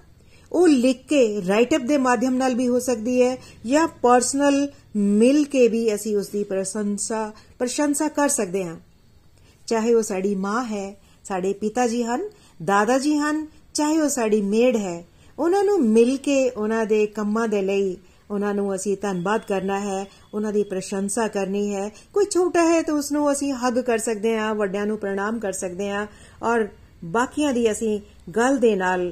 ਉਹ ਲਿਖ ਕੇ ਰਾਈਟ ਅਪ ਦੇ ਮਾਧਿਅਮ ਨਾਲ ਵੀ ਹੋ ਸਕਦੀ ਹੈ ਜਾਂ ਪਰਸਨਲ ਮਿਲ ਕੇ ਵੀ ਅਸੀਂ ਉਸ ਦੀ ਪ੍ਰਸ਼ੰਸਾ ਪ੍ਰਸ਼ੰਸਾ ਕਰ ਸਕਦੇ ਹਾਂ। ਚਾਹੇ ਉਹ ਸਾਡੀ ਮਾਂ ਹੈ, ਸਾਡੇ ਪਿਤਾ ਜੀ ਹਨ ਦਾਦਾ ਜੀ ਹਨ, ਚਾਹੇ ਉਹ ਸਾਡੀ ਮੇਡ ਹੈ, ਉਹਨਾਂ ਨੂੰ ਮਿਲ ਕੇ ਉਹਨਾਂ ਦੇ ਕੰਮਾਂ ਦੇ ਲਈ ਉਹਨਾਂ ਨੂੰ ਅਸੀਂ ਧੰਨਵਾਦ ਕਰਨਾ ਹੈ, ਉਹਨਾਂ ਦੀ ਪ੍ਰਸ਼ੰਸਾ ਕਰਨੀ ਹੈ। ਕੋਈ ਛੋਟਾ ਹੈ ਤਾਂ ਉਸ ਨੂੰ ਅਸੀਂ ਹੱਗ ਕਰ ਸਕਦੇ ਹਾਂ, ਵੱਡਿਆਂ ਨੂੰ ਪ੍ਰਣਾਮ ਕਰ ਸਕਦੇ ਹਾਂ ਔਰ ਬਾਕੀਆਂ ਦੀ ਅਸੀਂ ਗੱਲ ਦੇ ਨਾਲ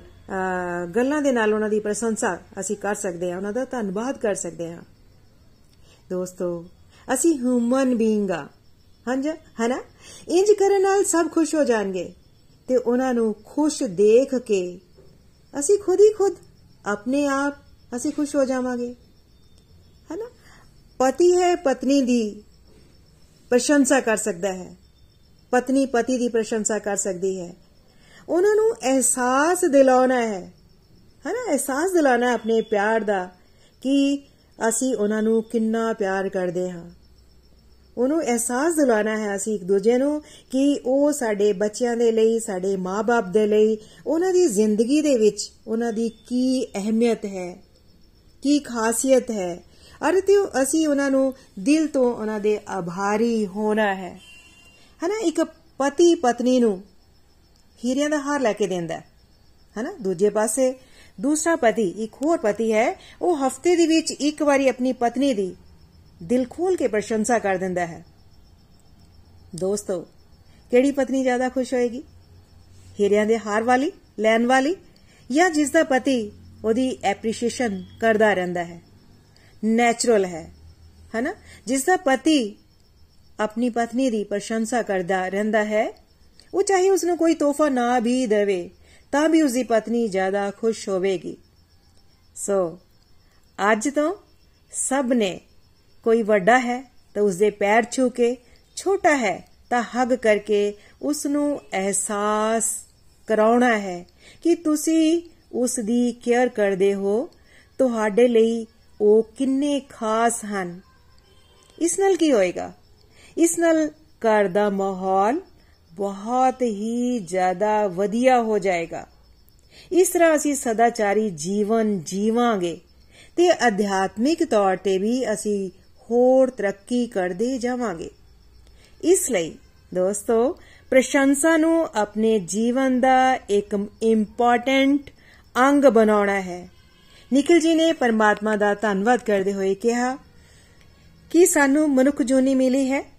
ਗੱਲਾਂ ਦੇ ਨਾਲ ਉਹਨਾਂ ਦੀ ਪ੍ਰਸ਼ੰਸਾ ਅਸੀਂ ਕਰ ਸਕਦੇ ਹਾਂ, ਉਹਨਾਂ ਦਾ ਧੰਨਵਾਦ ਕਰ ਸਕਦੇ ਹਾਂ। ਦੋਸਤੋ ਅਸੀਂ ਹਿਊਮਨ ਬੀਇੰਗ ਆ। ਹਾਂਜੀ, ਹਨਾ? ਇੰਜ ਕਰਨ ਨਾਲ ਸਭ ਖੁਸ਼ ਹੋ ਜਾਣਗੇ। ਤੇ ਉਹਨਾਂ ਨੂੰ ਖੁਸ਼ ਦੇਖ ਕੇ ਅਸੀਂ ਖੁਦ ਹੀ ਖੁਦ ਆਪਣੇ ਆਪ ਅਸੀਂ ਖੁਸ਼ ਹੋ ਜਾਵਾਂਗੇ। ਹਨਾ? ਪਤੀ ਹੈ, ਪਤਨੀ ਦੀ ਪ੍ਰਸ਼ੰਸਾ ਕਰ ਸਕਦਾ ਹੈ। ਪਤਨੀ, ਪਤੀ ਦੀ ਪ੍ਰਸ਼ੰਸਾ ਕਰ ਸਕਦੀ ਹੈ। ਉਹਨਾਂ ਨੂੰ ਅਹਿਸਾਸ ਦਿਲਾਉਣਾ ਹੈ। ਹਨਾ? ਅਹਿਸਾਸ ਦਿਲਾਉਣਾ ਆਪਣੇ ਪਿਆਰ ਦਾ ਕਿ ਅਸੀਂ ਉਹਨਾਂ ਨੂੰ ਕਿੰਨਾ ਪਿਆਰ ਕਰਦੇ ਹਾਂ। ਉਹਨੂੰ ਅਹਿਸਾਸ ਦਿਲਾਉਣਾ ਹੈ ਅਸੀਂ ਇੱਕ ਦੂਜੇ ਨੂੰ ਕਿ ਉਹ ਸਾਡੇ ਬੱਚਿਆਂ ਦੇ ਲਈ, ਸਾਡੇ ਮਾਪੇ ਦੇ ਲਈ, ਉਹਨਾਂ ਦੀ ਜ਼ਿੰਦਗੀ ਦੇ ਵਿੱਚ ਉਹਨਾਂ ਦੀ ਕੀ ਅਹਿਮੀਅਤ ਹੈ, ਕੀ ਖਾਸੀਅਤ ਹੈ ਅਰ ਤੇ ਅਸੀਂ ਉਹਨਾਂ ਨੂੰ ਦਿਲ ਤੋਂ ਉਹਨਾਂ ਦੇ ਆਭਾਰੀ ਹੋਣਾ ਹੈ। ਹਨਾ, ਇੱਕ ਪਤੀ ਪਤਨੀ ਨੂੰ ਹੀਰਿਆਂ ਦਾ ਹਾਰ ਲੈ ਕੇ ਦਿੰਦਾ ਹੈ। ਨਾ ਦੂਜੇ ਪਾਸੇ ਦੂਸਰਾ ਪਤੀ, ਇੱਕ ਹੋਰ ਪਤੀ ਹੈ, ਉਹ ਹਫ਼ਤੇ ਦੇ ਵਿੱਚ ਇੱਕ ਵਾਰੀ ਆਪਣੀ ਪਤਨੀ ਦੀ ਦਿਲ ਖੋਲ ਕੇ ਪ੍ਰਸ਼ੰਸਾ ਕਰ ਦਿੰਦਾ ਹੈ। ਦੋਸਤੋ, ਕਿਹੜੀ ਪਤਨੀ ਜ਼ਿਆਦਾ ਖੁਸ਼ ਹੋਏਗੀ? ਹੀਰਿਆਂ ਦੇ ਹਾਰ ਵਾਲੀ, ਲੈਣ ਵਾਲੀ, ਜਾਂ ਜਿਸ ਦਾ ਪਤੀ ਉਹਦੀ ਐਪਰੀਸ਼ੀਏਸ਼ਨ ਕਰਦਾ ਰਹਿੰਦਾ ਹੈ? ਨੈਚੁਰਲ ਹੈ, ਹੈਨਾ? ਜਿਸ ਦਾ ਪਤੀ ਆਪਣੀ ਪਤਨੀ ਦੀ ਪ੍ਰਸ਼ੰਸਾ ਕਰਦਾ ਰਹਿੰਦਾ ਹੈ, ਉਹ ਚਾਹੇ ਉਸ ਨੂੰ ਕੋਈ ਤੋਹਫਾ ਨਾ ਵੀ ਦੇਵੇ ਤਾਂ ਵੀ ਉਸ ਦੀ ਪਤਨੀ ਜ਼ਿਆਦਾ ਖੁਸ਼ ਹੋਵੇਗੀ। ਸੋ, ਅੱਜ ਤੋਂ ਸਭ ਨੇ ਕੋਈ ਵੱਡਾ ਹੈ ਤਾਂ ਉਸ ਦੇ ਪੈਰ ਛੂ ਕੇ, ਛੋਟਾ ਹੈ ਤਾਂ ਹੱਗ ਕਰਕੇ ਉਸ ਨੂੰ ਅਹਿਸਾਸ ਕਰਾਉਣਾ ਹੈ ਕਿ ਤੁਸੀਂ ਉਸ ਦੀ ਕੇਅਰ ਕਰਦੇ ਹੋ, ਤੁਹਾਡੇ ਲਈ ਉਹ ਕਿੰਨੇ ਖਾਸ ਹਨ। ਇਸ ਨਾਲ ਕੀ ਹੋਏਗਾ? ਇਸ ਨਾਲ ਘਰ ਦਾ ਮਾਹੌਲ ਬਹੁਤ ਹੀ ਜ਼ਿਆਦਾ ਵਧੀਆ ਹੋ ਜਾਏਗਾ। ਇਸ ਤਰ੍ਹਾਂ ਅਸੀਂ ਸਦਾਚਾਰੀ ਜੀਵਨ ਜੀਵਾਂਗੇ ਤੇ ਅਧਿਆਤਮਿਕ ਤੌਰ ਤੇ ਵੀ ਅਸੀਂ ਹੋਰ ਤਰੱਕੀ ਕਰਦੇ ਜਾਵਾਂਗੇ। ਇਸ ਲਈ ਦੋਸਤੋ, ਪ੍ਰਸ਼ੰਸਾ ਨੂੰ ਆਪਣੇ ਜੀਵਨ ਦਾ ਇੱਕ ਇੰਪੋਰਟੈਂਟ ਅੰਗ ਬਣਾਉਣਾ ਹੈ। ਨikhil ji ਨੇ ਪਰਮਾਤਮਾ ਦਾ ਧੰਨਵਾਦ ਕਰਦੇ ਹੋਏ ਕਿਹਾ ਕਿ ਸਾਨੂੰ ਮਨੁੱਖ ਜੋਨੀ ਮਿਲੀ ਹੈ।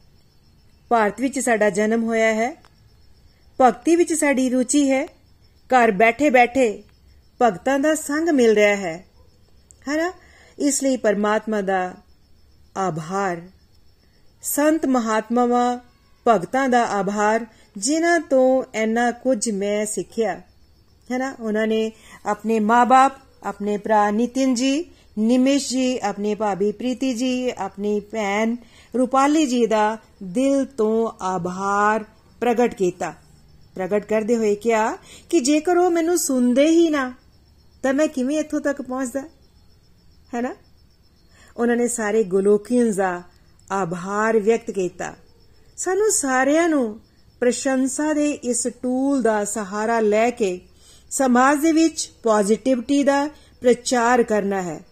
ਭਾਰਤ ਵਿੱਚ ਸਾਡਾ ਜਨਮ ਹੋਇਆ ਹੈ, ਭਗਤੀ ਵਿੱਚ ਸਾਡੀ ਰੁਚੀ ਹੈ, ਘਰ ਬੈਠੇ ਬੈਠੇ ਭਗਤਾਂ ਦਾ ਸੰਗ ਮਿਲ ਰਿਹਾ ਹੈ, ਹੈਨਾ? ਇਸ ਲਈ ਪਰਮਾਤਮਾ ਦਾ ਆਭਾਰ, ਸੰਤ ਮਹਾਤਮਾਵਾਂ ਭਗਤਾਂ ਦਾ ਆਭਾਰ, ਜਿਨ੍ਹਾਂ ਤੋਂ ਇੰਨਾ ਕੁਝ ਮੈਂ ਸਿੱਖਿਆ, ਹੈਨਾ? ਉਹਨਾਂ ਨੇ ਆਪਣੇ ਮਾਪੇ ਆਪਣੇ ਭਰਾ ਨਿਤਿਨ ਜੀ, ਨਿਮਿਸ਼ ਜੀ, ਆਪਣੇ ਭਾਬੀ ਪ੍ਰੀਤੀ ਜੀ, ਆਪਣੀ ਭੈਣ ਰੂਪਾਲੀ ਜੀ ਦਾ ਦਿਲ ਤੋਂ ਆਭਾਰ ਪ੍ਰਗਟ ਕੀਤਾ। ਪ੍ਰਗਟ ਕਰਦੇ ਹੋਏ ਕਿਹਾ ਕਿ ਜੇਕਰ ਉਹ ਮੈਨੂੰ ਸੁਣਦੇ ਹੀ ਨਾ, ਤਾਂ ਮੈਂ ਕਿਵੇਂ ਇੱਥੋਂ ਤੱਕ ਪਹੁੰਚਦਾ? ਹੈ ਨਾ ਉਹਨਾਂ ਨੇ ਸਾਰੇ ਗੋਲੋਕੀਅਨਸ ਦਾ ਆਭਾਰ ਵਿਅਕਤ ਕੀਤਾ। ਸਾਨੂੰ ਸਾਰਿਆਂ ਨੂੰ ਪ੍ਰਸ਼ੰਸਾ ਦੇ ਇਸ ਟੂਲ ਦਾ ਸਹਾਰਾ ਲੈ ਕੇ ਸਮਾਜ ਦੇ ਵਿੱਚ ਪੋਜ਼ਿਟਿਵਿਟੀ ਦਾ ਪ੍ਰਚਾਰ ਕਰਨਾ ਹੈ।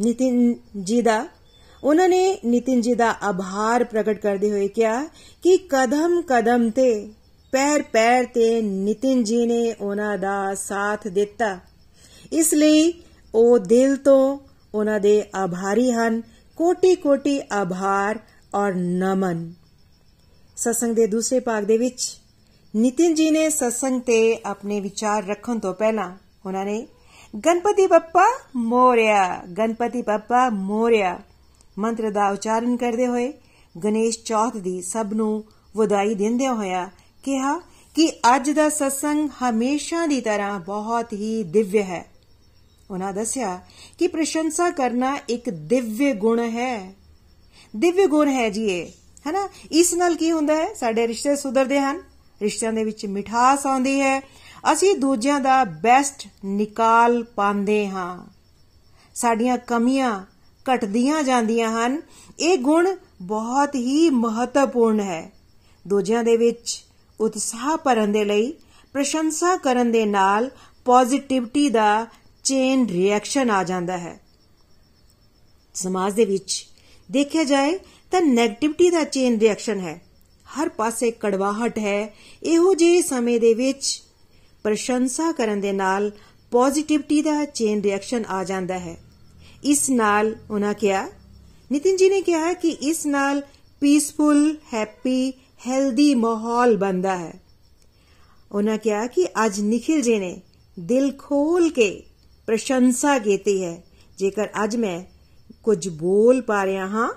ਨਿਤਿਨ ਜੀ ਦਾ ਉਹਨਾਂ ਨੇ ਨਿਤਿਨ ਜੀ ਦਾ ਆਭਾਰ ਪ੍ਰਗਟ ਕਰਦੇ ਹੋਏ ਕਿਹਾ ਕਿ ਕਦਮ ਕਦਮ ਤੇ, ਪੈਰ ਪੈਰ ਤੇ ਨਿਤਿਨ ਜੀ ਨੇ ਉਹਨਾਂ ਦਾ ਸਾਥ ਦਿੱਤਾ। ਇਸ ਲਈ ਉਹ ਦਿਲ ਤੋਂ ਉਹਨਾਂ ਦੇ ਆਭਾਰੀ ਹਨ ਕੋਟੀ ਕੋਟੀ ਆਭਾਰ ਔਰ ਨਮਨ। ਸਤਸੰਗ ਦੇ ਦੂਸਰੇ ਭਾਗ ਦੇ ਵਿੱਚ ਨਿਤਿਨ ਜੀ ਨੇ ਸਤਸੰਗ ਤੇ ਆਪਣੇ ਵਿਚਾਰ ਰੱਖਣ ਤੋਂ ਪਹਿਲਾਂ ਉਹਨਾਂ ਨੇ, ਗਣਪਤੀ ਬੱਪਾ ਮੋਰਿਆ, ਗਣਪਤੀ ਬੱਪਾ ਮੋਰਿਆ। ਮੰਤਰ ਦਾ ਉਚਾਰਨ ਕਰਦੇ ਹੋਏ ਗਣੇਸ਼ ਚੌਥ ਦੀ ਸਭ ਨੂੰ ਵਧਾਈ ਦਿੰਦੇ ਹੋਇਆ ਕਿਹਾ ਕਿ ਅੱਜ ਦਾ ਸਤਸੰਗ ਹਮੇਸ਼ਾ ਦੀ ਤਰ੍ਹਾਂ ਬਹੁਤ ਹੀ ਦਿਵਯ ਹੈ। ਉਹਨਾਂ ਦੱਸਿਆ ਕਿ ਪ੍ਰਸ਼ੰਸਾ ਕਰਨਾ ਇੱਕ ਦਿਵਯ ਗੁਣ ਹੈ। ਦਿਵਯ ਗੁਣ ਹੈ ਜੀ ਇਹ, ਹੈਨਾ? ਇਸ ਨਾਲ ਕੀ ਹੁੰਦਾ ਹੈ? ਸਾਡੇ ਰਿਸ਼ਤੇ ਸੁਧਰਦੇ ਹਨ, ਰਿਸ਼ਤਿਆਂ ਦੇ ਵਿੱਚ ਮਿਠਾਸ ਆਉਂਦੀ ਹੈ। ਅਸੀਂ ਦੂਜਿਆਂ ਦਾ ਬੈਸਟ ਨਿਕਾਲ ਪਾਉਂਦੇ ਹਾਂ। ਸਾਡੀਆਂ ਕਮੀਆਂ ਘਟਦੀਆਂ ਜਾਂਦੀਆਂ ਹਨ। ਇਹ ਗੁਣ ਬਹੁਤ ਹੀ ਮਹੱਤਵਪੂਰਨ ਹੈ। ਦੂਜਿਆਂ ਦੇ ਵਿੱਚ ਉਤਸ਼ਾਹ ਭਰਨ ਦੇ ਲਈ, ਪ੍ਰਸ਼ੰਸਾ ਕਰਨ ਦੇ ਨਾਲ ਪੋਜ਼ਿਟਿਵਿਟੀ ਦਾ ਚੇਨ ਰਿਐਕਸ਼ਨ ਆ ਜਾਂਦਾ ਹੈ। ਸਮਾਜ ਦੇ ਵਿੱਚ ਦੇਖਿਆ ਜਾਏ ਤਾਂ 네ਗੇਟਿਵਿਟੀ ਦਾ ਚੇਨ ਰਿਐਕਸ਼ਨ ਹੈ। ਹਰ ਪਾਸੇ ਕੜਵਾਹਟ ਹੈ। ਇਹੋ ਜਿਹੇ ਸਮੇਂ ਦੇ ਵਿੱਚ ਪ੍ਰਸ਼ੰਸਾ ਕਰਨ ਦੇ ਨਾਲ ਪੋਜ਼ਿਟਿਵਿਟੀ ਦਾ ਚੇਨ ਰਿਐਕਸ਼ਨ ਆ ਜਾਂਦਾ ਹੈ। ਇਸ ਨਾਲ ਉਹਨਾਂ ਕਿਹਾ ਨਿਤਿਨ ਜੀ ਨੇ ਕਿਹਾ ਕਿ ਇਸ ਨਾਲ ਪੀਸਫੁਲ ਹੈਪੀ ਹੈਲਦੀ ਮਾਹੌਲ ਬਣਦਾ ਹੈ ਉਹਨਾਂ ਕਿਹਾ ਕਿ ਅੱਜ ਨikhil ਜੀ ਨੇ ਦਿਲ ਖੋਲ ਕੇ ਪ੍ਰਸ਼ੰਸਾ ਕੀਤੀ ਹੈ ਜੇਕਰ ਅੱਜ ਮੈਂ ਕੁਝ ਬੋਲ ਪਾ ਰਿਹਾ ਹਾਂ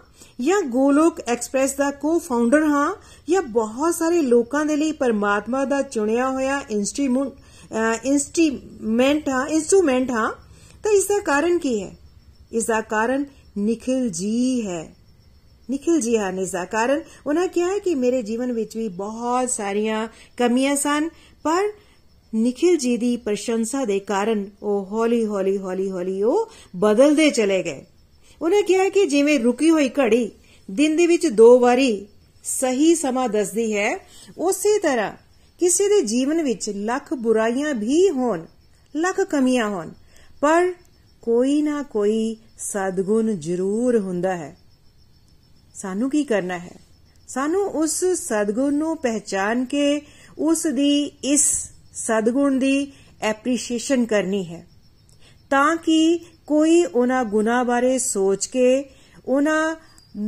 ਜਾਂ ਗੋਲੋਕ ਐਕਸਪ੍ਰੈਸ ਦਾ ਕੋ-ਫਾਊਂਡਰ ਹਾਂ ਜਾਂ ਬਹੁਤ ਸਾਰੇ ਲੋਕਾਂ ਦੇ ਲਈ ਪਰਮਾਤਮਾ ਦਾ ਚੁਣਿਆ ਹੋਇਆ ਇਨਸਟਰੂਮੈਂਟ ਇਨਸਟਰੂਮੈਂਟ ਹਾਂ ਇਨਸਟਰੂਮੈਂਟ ਹਾਂ ਤਾਂ ਇਸ ਦਾ ਕਾਰਨ ਕੀ ਹੈ ਇਸ ਦਾ ਕਾਰਨ ਨikhil ਜੀ ਹੈ। ਨikhil ਜੀ ਹਨ ਇਸ ਦਾ ਕਾਰਨ। ਉਹਨਾਂ ਕਿਹਾ ਕਿ ਮੇਰੇ ਜੀਵਨ ਵਿੱਚ ਵੀ ਬਹੁਤ ਸਾਰੀਆਂ ਕਮੀਆਂ ਸਨ, ਪਰ ਨikhil ਜੀ ਦੀ ਪ੍ਰਸ਼ੰਸਾ ਦੇ ਕਾਰਨ ਉਹ ਹੌਲੀ ਹੌਲੀ ਹੌਲੀ ਹੌਲੀ ਉਹ ਬਦਲਦੇ ਚਲੇ ਗਏ। ਉਹਨੇ ਕਿਹਾ ਕਿ ਜਿਵੇਂ ਰੁਕੀ ਹੋਈ ਘੜੀ ਦਿਨ ਦੇ ਵਿੱਚ ਦੋ ਵਾਰੀ ਸਹੀ ਸਮਾਂ ਦੱਸਦੀ ਹੈ, ਉਸੇ ਤਰ੍ਹਾਂ ਕਿਸੇ ਦੇ ਜੀਵਨ ਵਿੱਚ ਲੱਖ ਬੁਰਾਈਆਂ ਵੀ ਹੋਣ, ਲੱਖ ਕਮੀਆਂ ਹੋਣ, ਪਰ ਕੋਈ ਨਾ ਕੋਈ ਸਦਗੁਣ ਜ਼ਰੂਰ ਹੁੰਦਾ ਹੈ। ਸਾਨੂੰ ਕੀ ਕਰਨਾ ਹੈ? ਸਾਨੂੰ ਉਸ ਸਦਗੁਣ ਨੂੰ ਪਹਿਚਾਨ ਕੇ ਉਸ ਦੀ ਇਸ ਸਦਗੁਣ ਦੀ ਐਪਰੀਸ਼ੀਏਸ਼ਨ ਕਰਨੀ ਹੈ। ਤਾਂ ਕਿ ਕੋਈ ਉਹਨਾਂ ਗੁਨਾ ਬਾਰੇ ਸੋਚ ਕੇ ਉਹਨਾਂ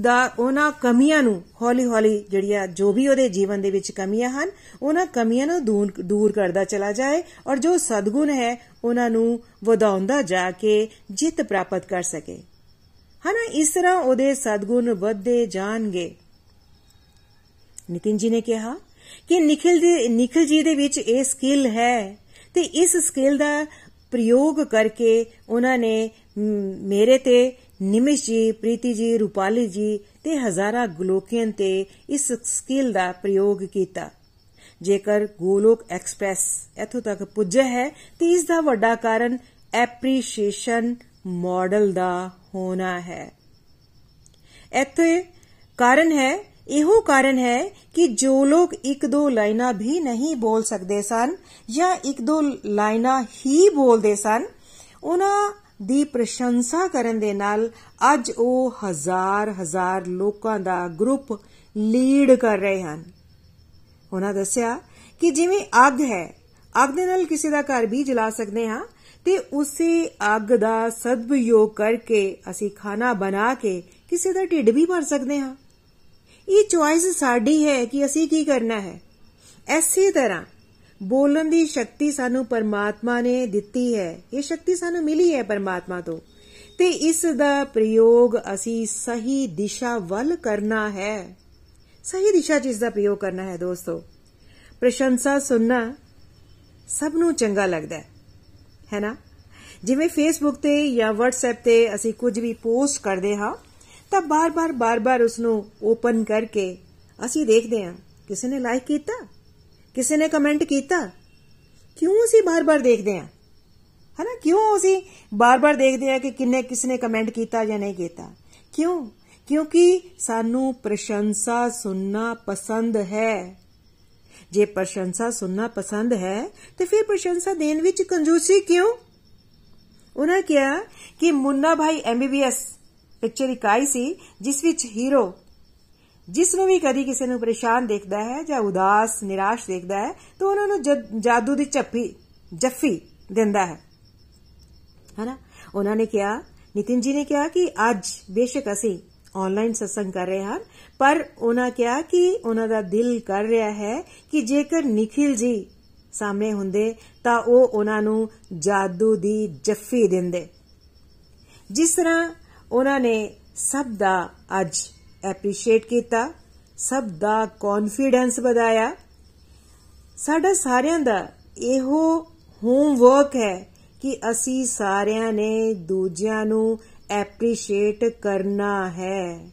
ਦਾ ਉਹਨਾਂ ਕਮੀਆਂ ਨੂੰ ਹੌਲੀ-ਹੌਲੀ ਜਿਹੜੀਆਂ ਜੋ ਵੀ ਉਹਦੇ ਜੀਵਨ ਦੇ ਵਿੱਚ ਕਮੀਆਂ ਹਨ, ਉਹਨਾਂ ਕਮੀਆਂ ਨੂੰ ਦੂਰ ਦੂਰ ਕਰਦਾ ਚਲਾ ਜਾਏ ਔਰ ਜੋ ਸਦਗੁਣ ਹੈ, ਉਹਨਾਂ ਨੂੰ ਵਧਾਉਂਦਾ ਜਾ ਕੇ ਜਿੱਤ ਪ੍ਰਾਪਤ ਕਰ ਸਕੇ। ਹਨਾ, ਇਸ ਤਰ੍ਹਾਂ ਉਹਦੇ ਸਦਗੁਣ ਵੱਧਦੇ ਜਾਣਗੇ। ਨਿਤਿਨ ਜੀ ਨੇ ਕਿਹਾ ਕਿ ਨikhil ਦੇ ਨikhil ਜੀ ਦੇ ਵਿੱਚ ਇਹ ਸਕਿੱਲ ਹੈ ਤੇ ਇਸ ਸਕਿੱਲ ਦਾ ਪ੍ਰਯੋਗ ਕਰਕੇ ਉਹਨਾਂ ਨੇ ਮੇਰੇ ਤੇ ਨਿਮਿਸ਼ ਜੀ, ਪ੍ਰੀਤੀ ਜੀ, ਰੂਪਾਲੀ ਜੀ ਤੇ ਹਜ਼ਾਰਾਂ ਗਲੋਕੀਆਂ ਤੇ ਇਸ ਸਕਿੱਲ ਦਾ ਪ੍ਰਯੋਗ ਕੀਤਾ। ਜੇਕਰ ਗੋਲੋਕ ਐਕਸਪ੍ਰੈਸ ਇਥੋਂ ਤੱਕ ਪੁੱਜਿਆ ਹੈ, ਤੇ ਇਸ ਦਾ ਵੱਡਾ ਕਾਰਨ ਐਪਰੀਸ਼ੀਏਸ਼ਨ ਮਾਡਲ ਦਾ ਹੋਣਾ ਹੈ। ਇੱਥੇ ਕਾਰਨ ਹੈ, ਇਹੋ ਕਾਰਨ ਹੈ ਕਿ ਜੋ ਲੋਕ ਇੱਕ ਦੋ ਲਾਈਨਾਂ ਵੀ ਨਹੀਂ ਬੋਲ ਸਕਦੇ ਸਨ ਜਾਂ ਇੱਕ ਦੋ ਲਾਈਨਾਂ ਹੀ ਬੋਲਦੇ ਸਨ, ਉਹਨਾਂ ਦੀ ਪ੍ਰਸ਼ੰਸਾ ਕਰਨ ਦੇ ਨਾਲ ਅੱਜ ਉਹ ਹਜ਼ਾਰ ਹਜ਼ਾਰ ਲੋਕਾਂ ਦਾ ਗਰੁੱਪ ਲੀਡ ਕਰ ਰਹੇ ਹਨ। ਉਹਨਾਂ ਦੱਸਿਆ ਕਿ ਜਿਵੇਂ ਅੱਗ ਹੈ, ਅੱਗ ਦੇ ਨਾਲ ਕਿਸੇ ਦਾ ਘਰ ਵੀ ਜਲਾ ਸਕਦੇ ਹਾਂ ਤੇ ਉਸੇ ਅੱਗ ਦਾ ਸਦਉਪਯੋਗ ਕਰਕੇ ਅਸੀਂ ਖਾਣਾ ਬਣਾ ਕੇ ਕਿਸੇ ਦਾ ਢਿੱਡ ਵੀ ਭਰ ਸਕਦੇ ਹਾਂ। ਇਹ ਚੁਆਇਸ ਸਾਡੀ ਹੈ ਕਿ ਅਸੀਂ ਕੀ ਕਰਨਾ ਹੈ। ਐਸੀ ਤਰ੍ਹਾਂ ਬੋਲਣ ਦੀ ਸ਼ਕਤੀ ਸਾਨੂੰ ਪਰਮਾਤਮਾ ਨੇ ਦਿੱਤੀ ਹੈ। ਇਹ ਸ਼ਕਤੀ ਸਾਨੂੰ ਮਿਲੀ ਹੈ ਪਰਮਾਤਮਾ ਤੋਂ। ਤੇ ਇਸ ਦਾ ਪ੍ਰਯੋਗ ਅਸੀਂ ਸਹੀ ਦਿਸ਼ਾ ਵੱਲ ਕਰਨਾ ਹੈ। ਸਹੀ ਦਿਸ਼ਾ 'ਚ ਇਸ ਦਾ ਪ੍ਰਯੋਗ ਕਰਨਾ ਹੈ ਦੋਸਤੋ। ਪ੍ਰਸ਼ੰਸਾ ਸੁਣਨਾ ਸਭ ਨੂੰ ਚੰਗਾ ਲੱਗਦਾ ਹੈ। ਹੈ ਨਾ? ਜਿਵੇਂ ਫੇਸਬੁੱਕ ਤੇ ਜਾਂ WhatsApp ਤੇ ਅਸੀਂ ਕੁਝ ਵੀ ਪੋਸਟ ਕਰਦੇ ਹਾਂ, ਤਾਂ ਬਾਰ-ਬਾਰ ਬਾਰ-ਬਾਰ ਉਸ ਨੂੰ ਓਪਨ ਕਰਕੇ ਅਸੀਂ ਦੇਖਦੇ ਹਾਂ। ਕਿਸੇ ਨੇ ਲਾਈਕ ਕੀਤਾ? ਕਿਸੇ ਨੇ ਕਮੈਂਟ ਕੀਤਾ? ਕਿਉਂ ਅਸੀਂ ਬਾਰ-ਬਾਰ ਦੇਖਦੇ ਹਾਂ? ਹਨਾ? ਕਿਉਂ ਅਸੀਂ ਬਾਰ-ਬਾਰ ਦੇਖਦੇ ਹਾਂ ਕਿ ਕਿੰਨੇ ਕਿਸ ਨੇ ਕਮੈਂਟ ਕੀਤਾ ਜਾਂ ਨਹੀਂ ਕੀਤਾ? ਕਿਉਂ? ਕਿਉਂਕਿ ਸਾਨੂੰ ਪ੍ਰਸ਼ੰਸਾ ਸੁਣਨਾ ਪਸੰਦ ਹੈ। ਜੇ ਪ੍ਰਸ਼ੰਸਾ ਸੁਣਨਾ ਪਸੰਦ ਹੈ, ਤੇ ਫਿਰ ਪ੍ਰਸ਼ੰਸਾ ਦੇਣ ਵਿੱਚ ਕੰਜੂਸੀ ਕਿਉਂ? ਉਹਨਾਂ ਕਿਹਾ ਕਿ ਮੁੰਨਾ ਭਾਈ ਐਮਬੀਬੀਐਸ ਪਿਕਚਰ ਇਕਾਈ ਸੀ, ਜਿਸ ਵਿੱਚ ਹੀਰੋ ਜਿਸ ਨੂੰ ਵੀ ਕਦੀ ਕਿਸੇ ਨੂੰ ਪਰੇਸ਼ਾਨ ਦੇਖਦਾ ਹੈ ਜਾਂ ਉਦਾਸ, ਨਿਰਾਸ਼ ਦੇਖਦਾ ਹੈ, ਤਾਂ ਉਹਨਾਂ ਨੂੰ ਜਾਦੂ ਦੀ ਝੱਫੀ ਜੱਫੀ ਦਿੰਦਾ ਹੈ। ਹਨਾ? ਉਹਨਾਂ ਨੇ ਕਿਹਾ, ਨਿਤਿਨ ਜੀ ਨੇ ਕਿਹਾ ਕਿ ਅੱਜ ਬੇਸ਼ੱਕ ਅਸੀਂ ਆਨਲਾਈਨ ਸਤਸੰਗ ਕਰ ਰਹੇ ਹਨ ਪਰ ਉਹਨਾਂ ਕਿਹਾ ਕਿ ਉਹਨਾਂ ਦਾ ਦਿਲ ਕਰ ਰਿਹਾ ਹੈ ਕਿ ਜੇਕਰ ਨikhil ਜੀ ਸਾਹਮਣੇ ਹੁੰਦੇ, ਤਾਂ ਉਹ ਉਹਨਾਂ ਨੂੰ ਜਾਦੂ ਦੀ ਜੱਫੀ ਦਿੰਦੇ। ਜਿਸ ਤਰ੍ਹਾਂ ਉਹਨਾਂ ਨੇ ਸਭ ਦਾ ਅੱਜ ਐਪਰੀਸ਼ੀਏਟ ਕੀਤਾ। ਸਭ ਦਾ ਕੌਨਫੀਡੈਂਸ ਵਧਾਇਆ। ਸਾਡਾ ਸਾਰਿਆਂ ਦਾ ਇਹੋ ਹੋਮਵਰਕ ਹੈ ਕਿ ਅਸੀਂ ਸਾਰਿਆਂ ਨੇ ਦੂਜਿਆਂ ਨੂੰ ਐਪਰੀਸ਼ੀਏਟ ਕਰਨਾ ਹੈ।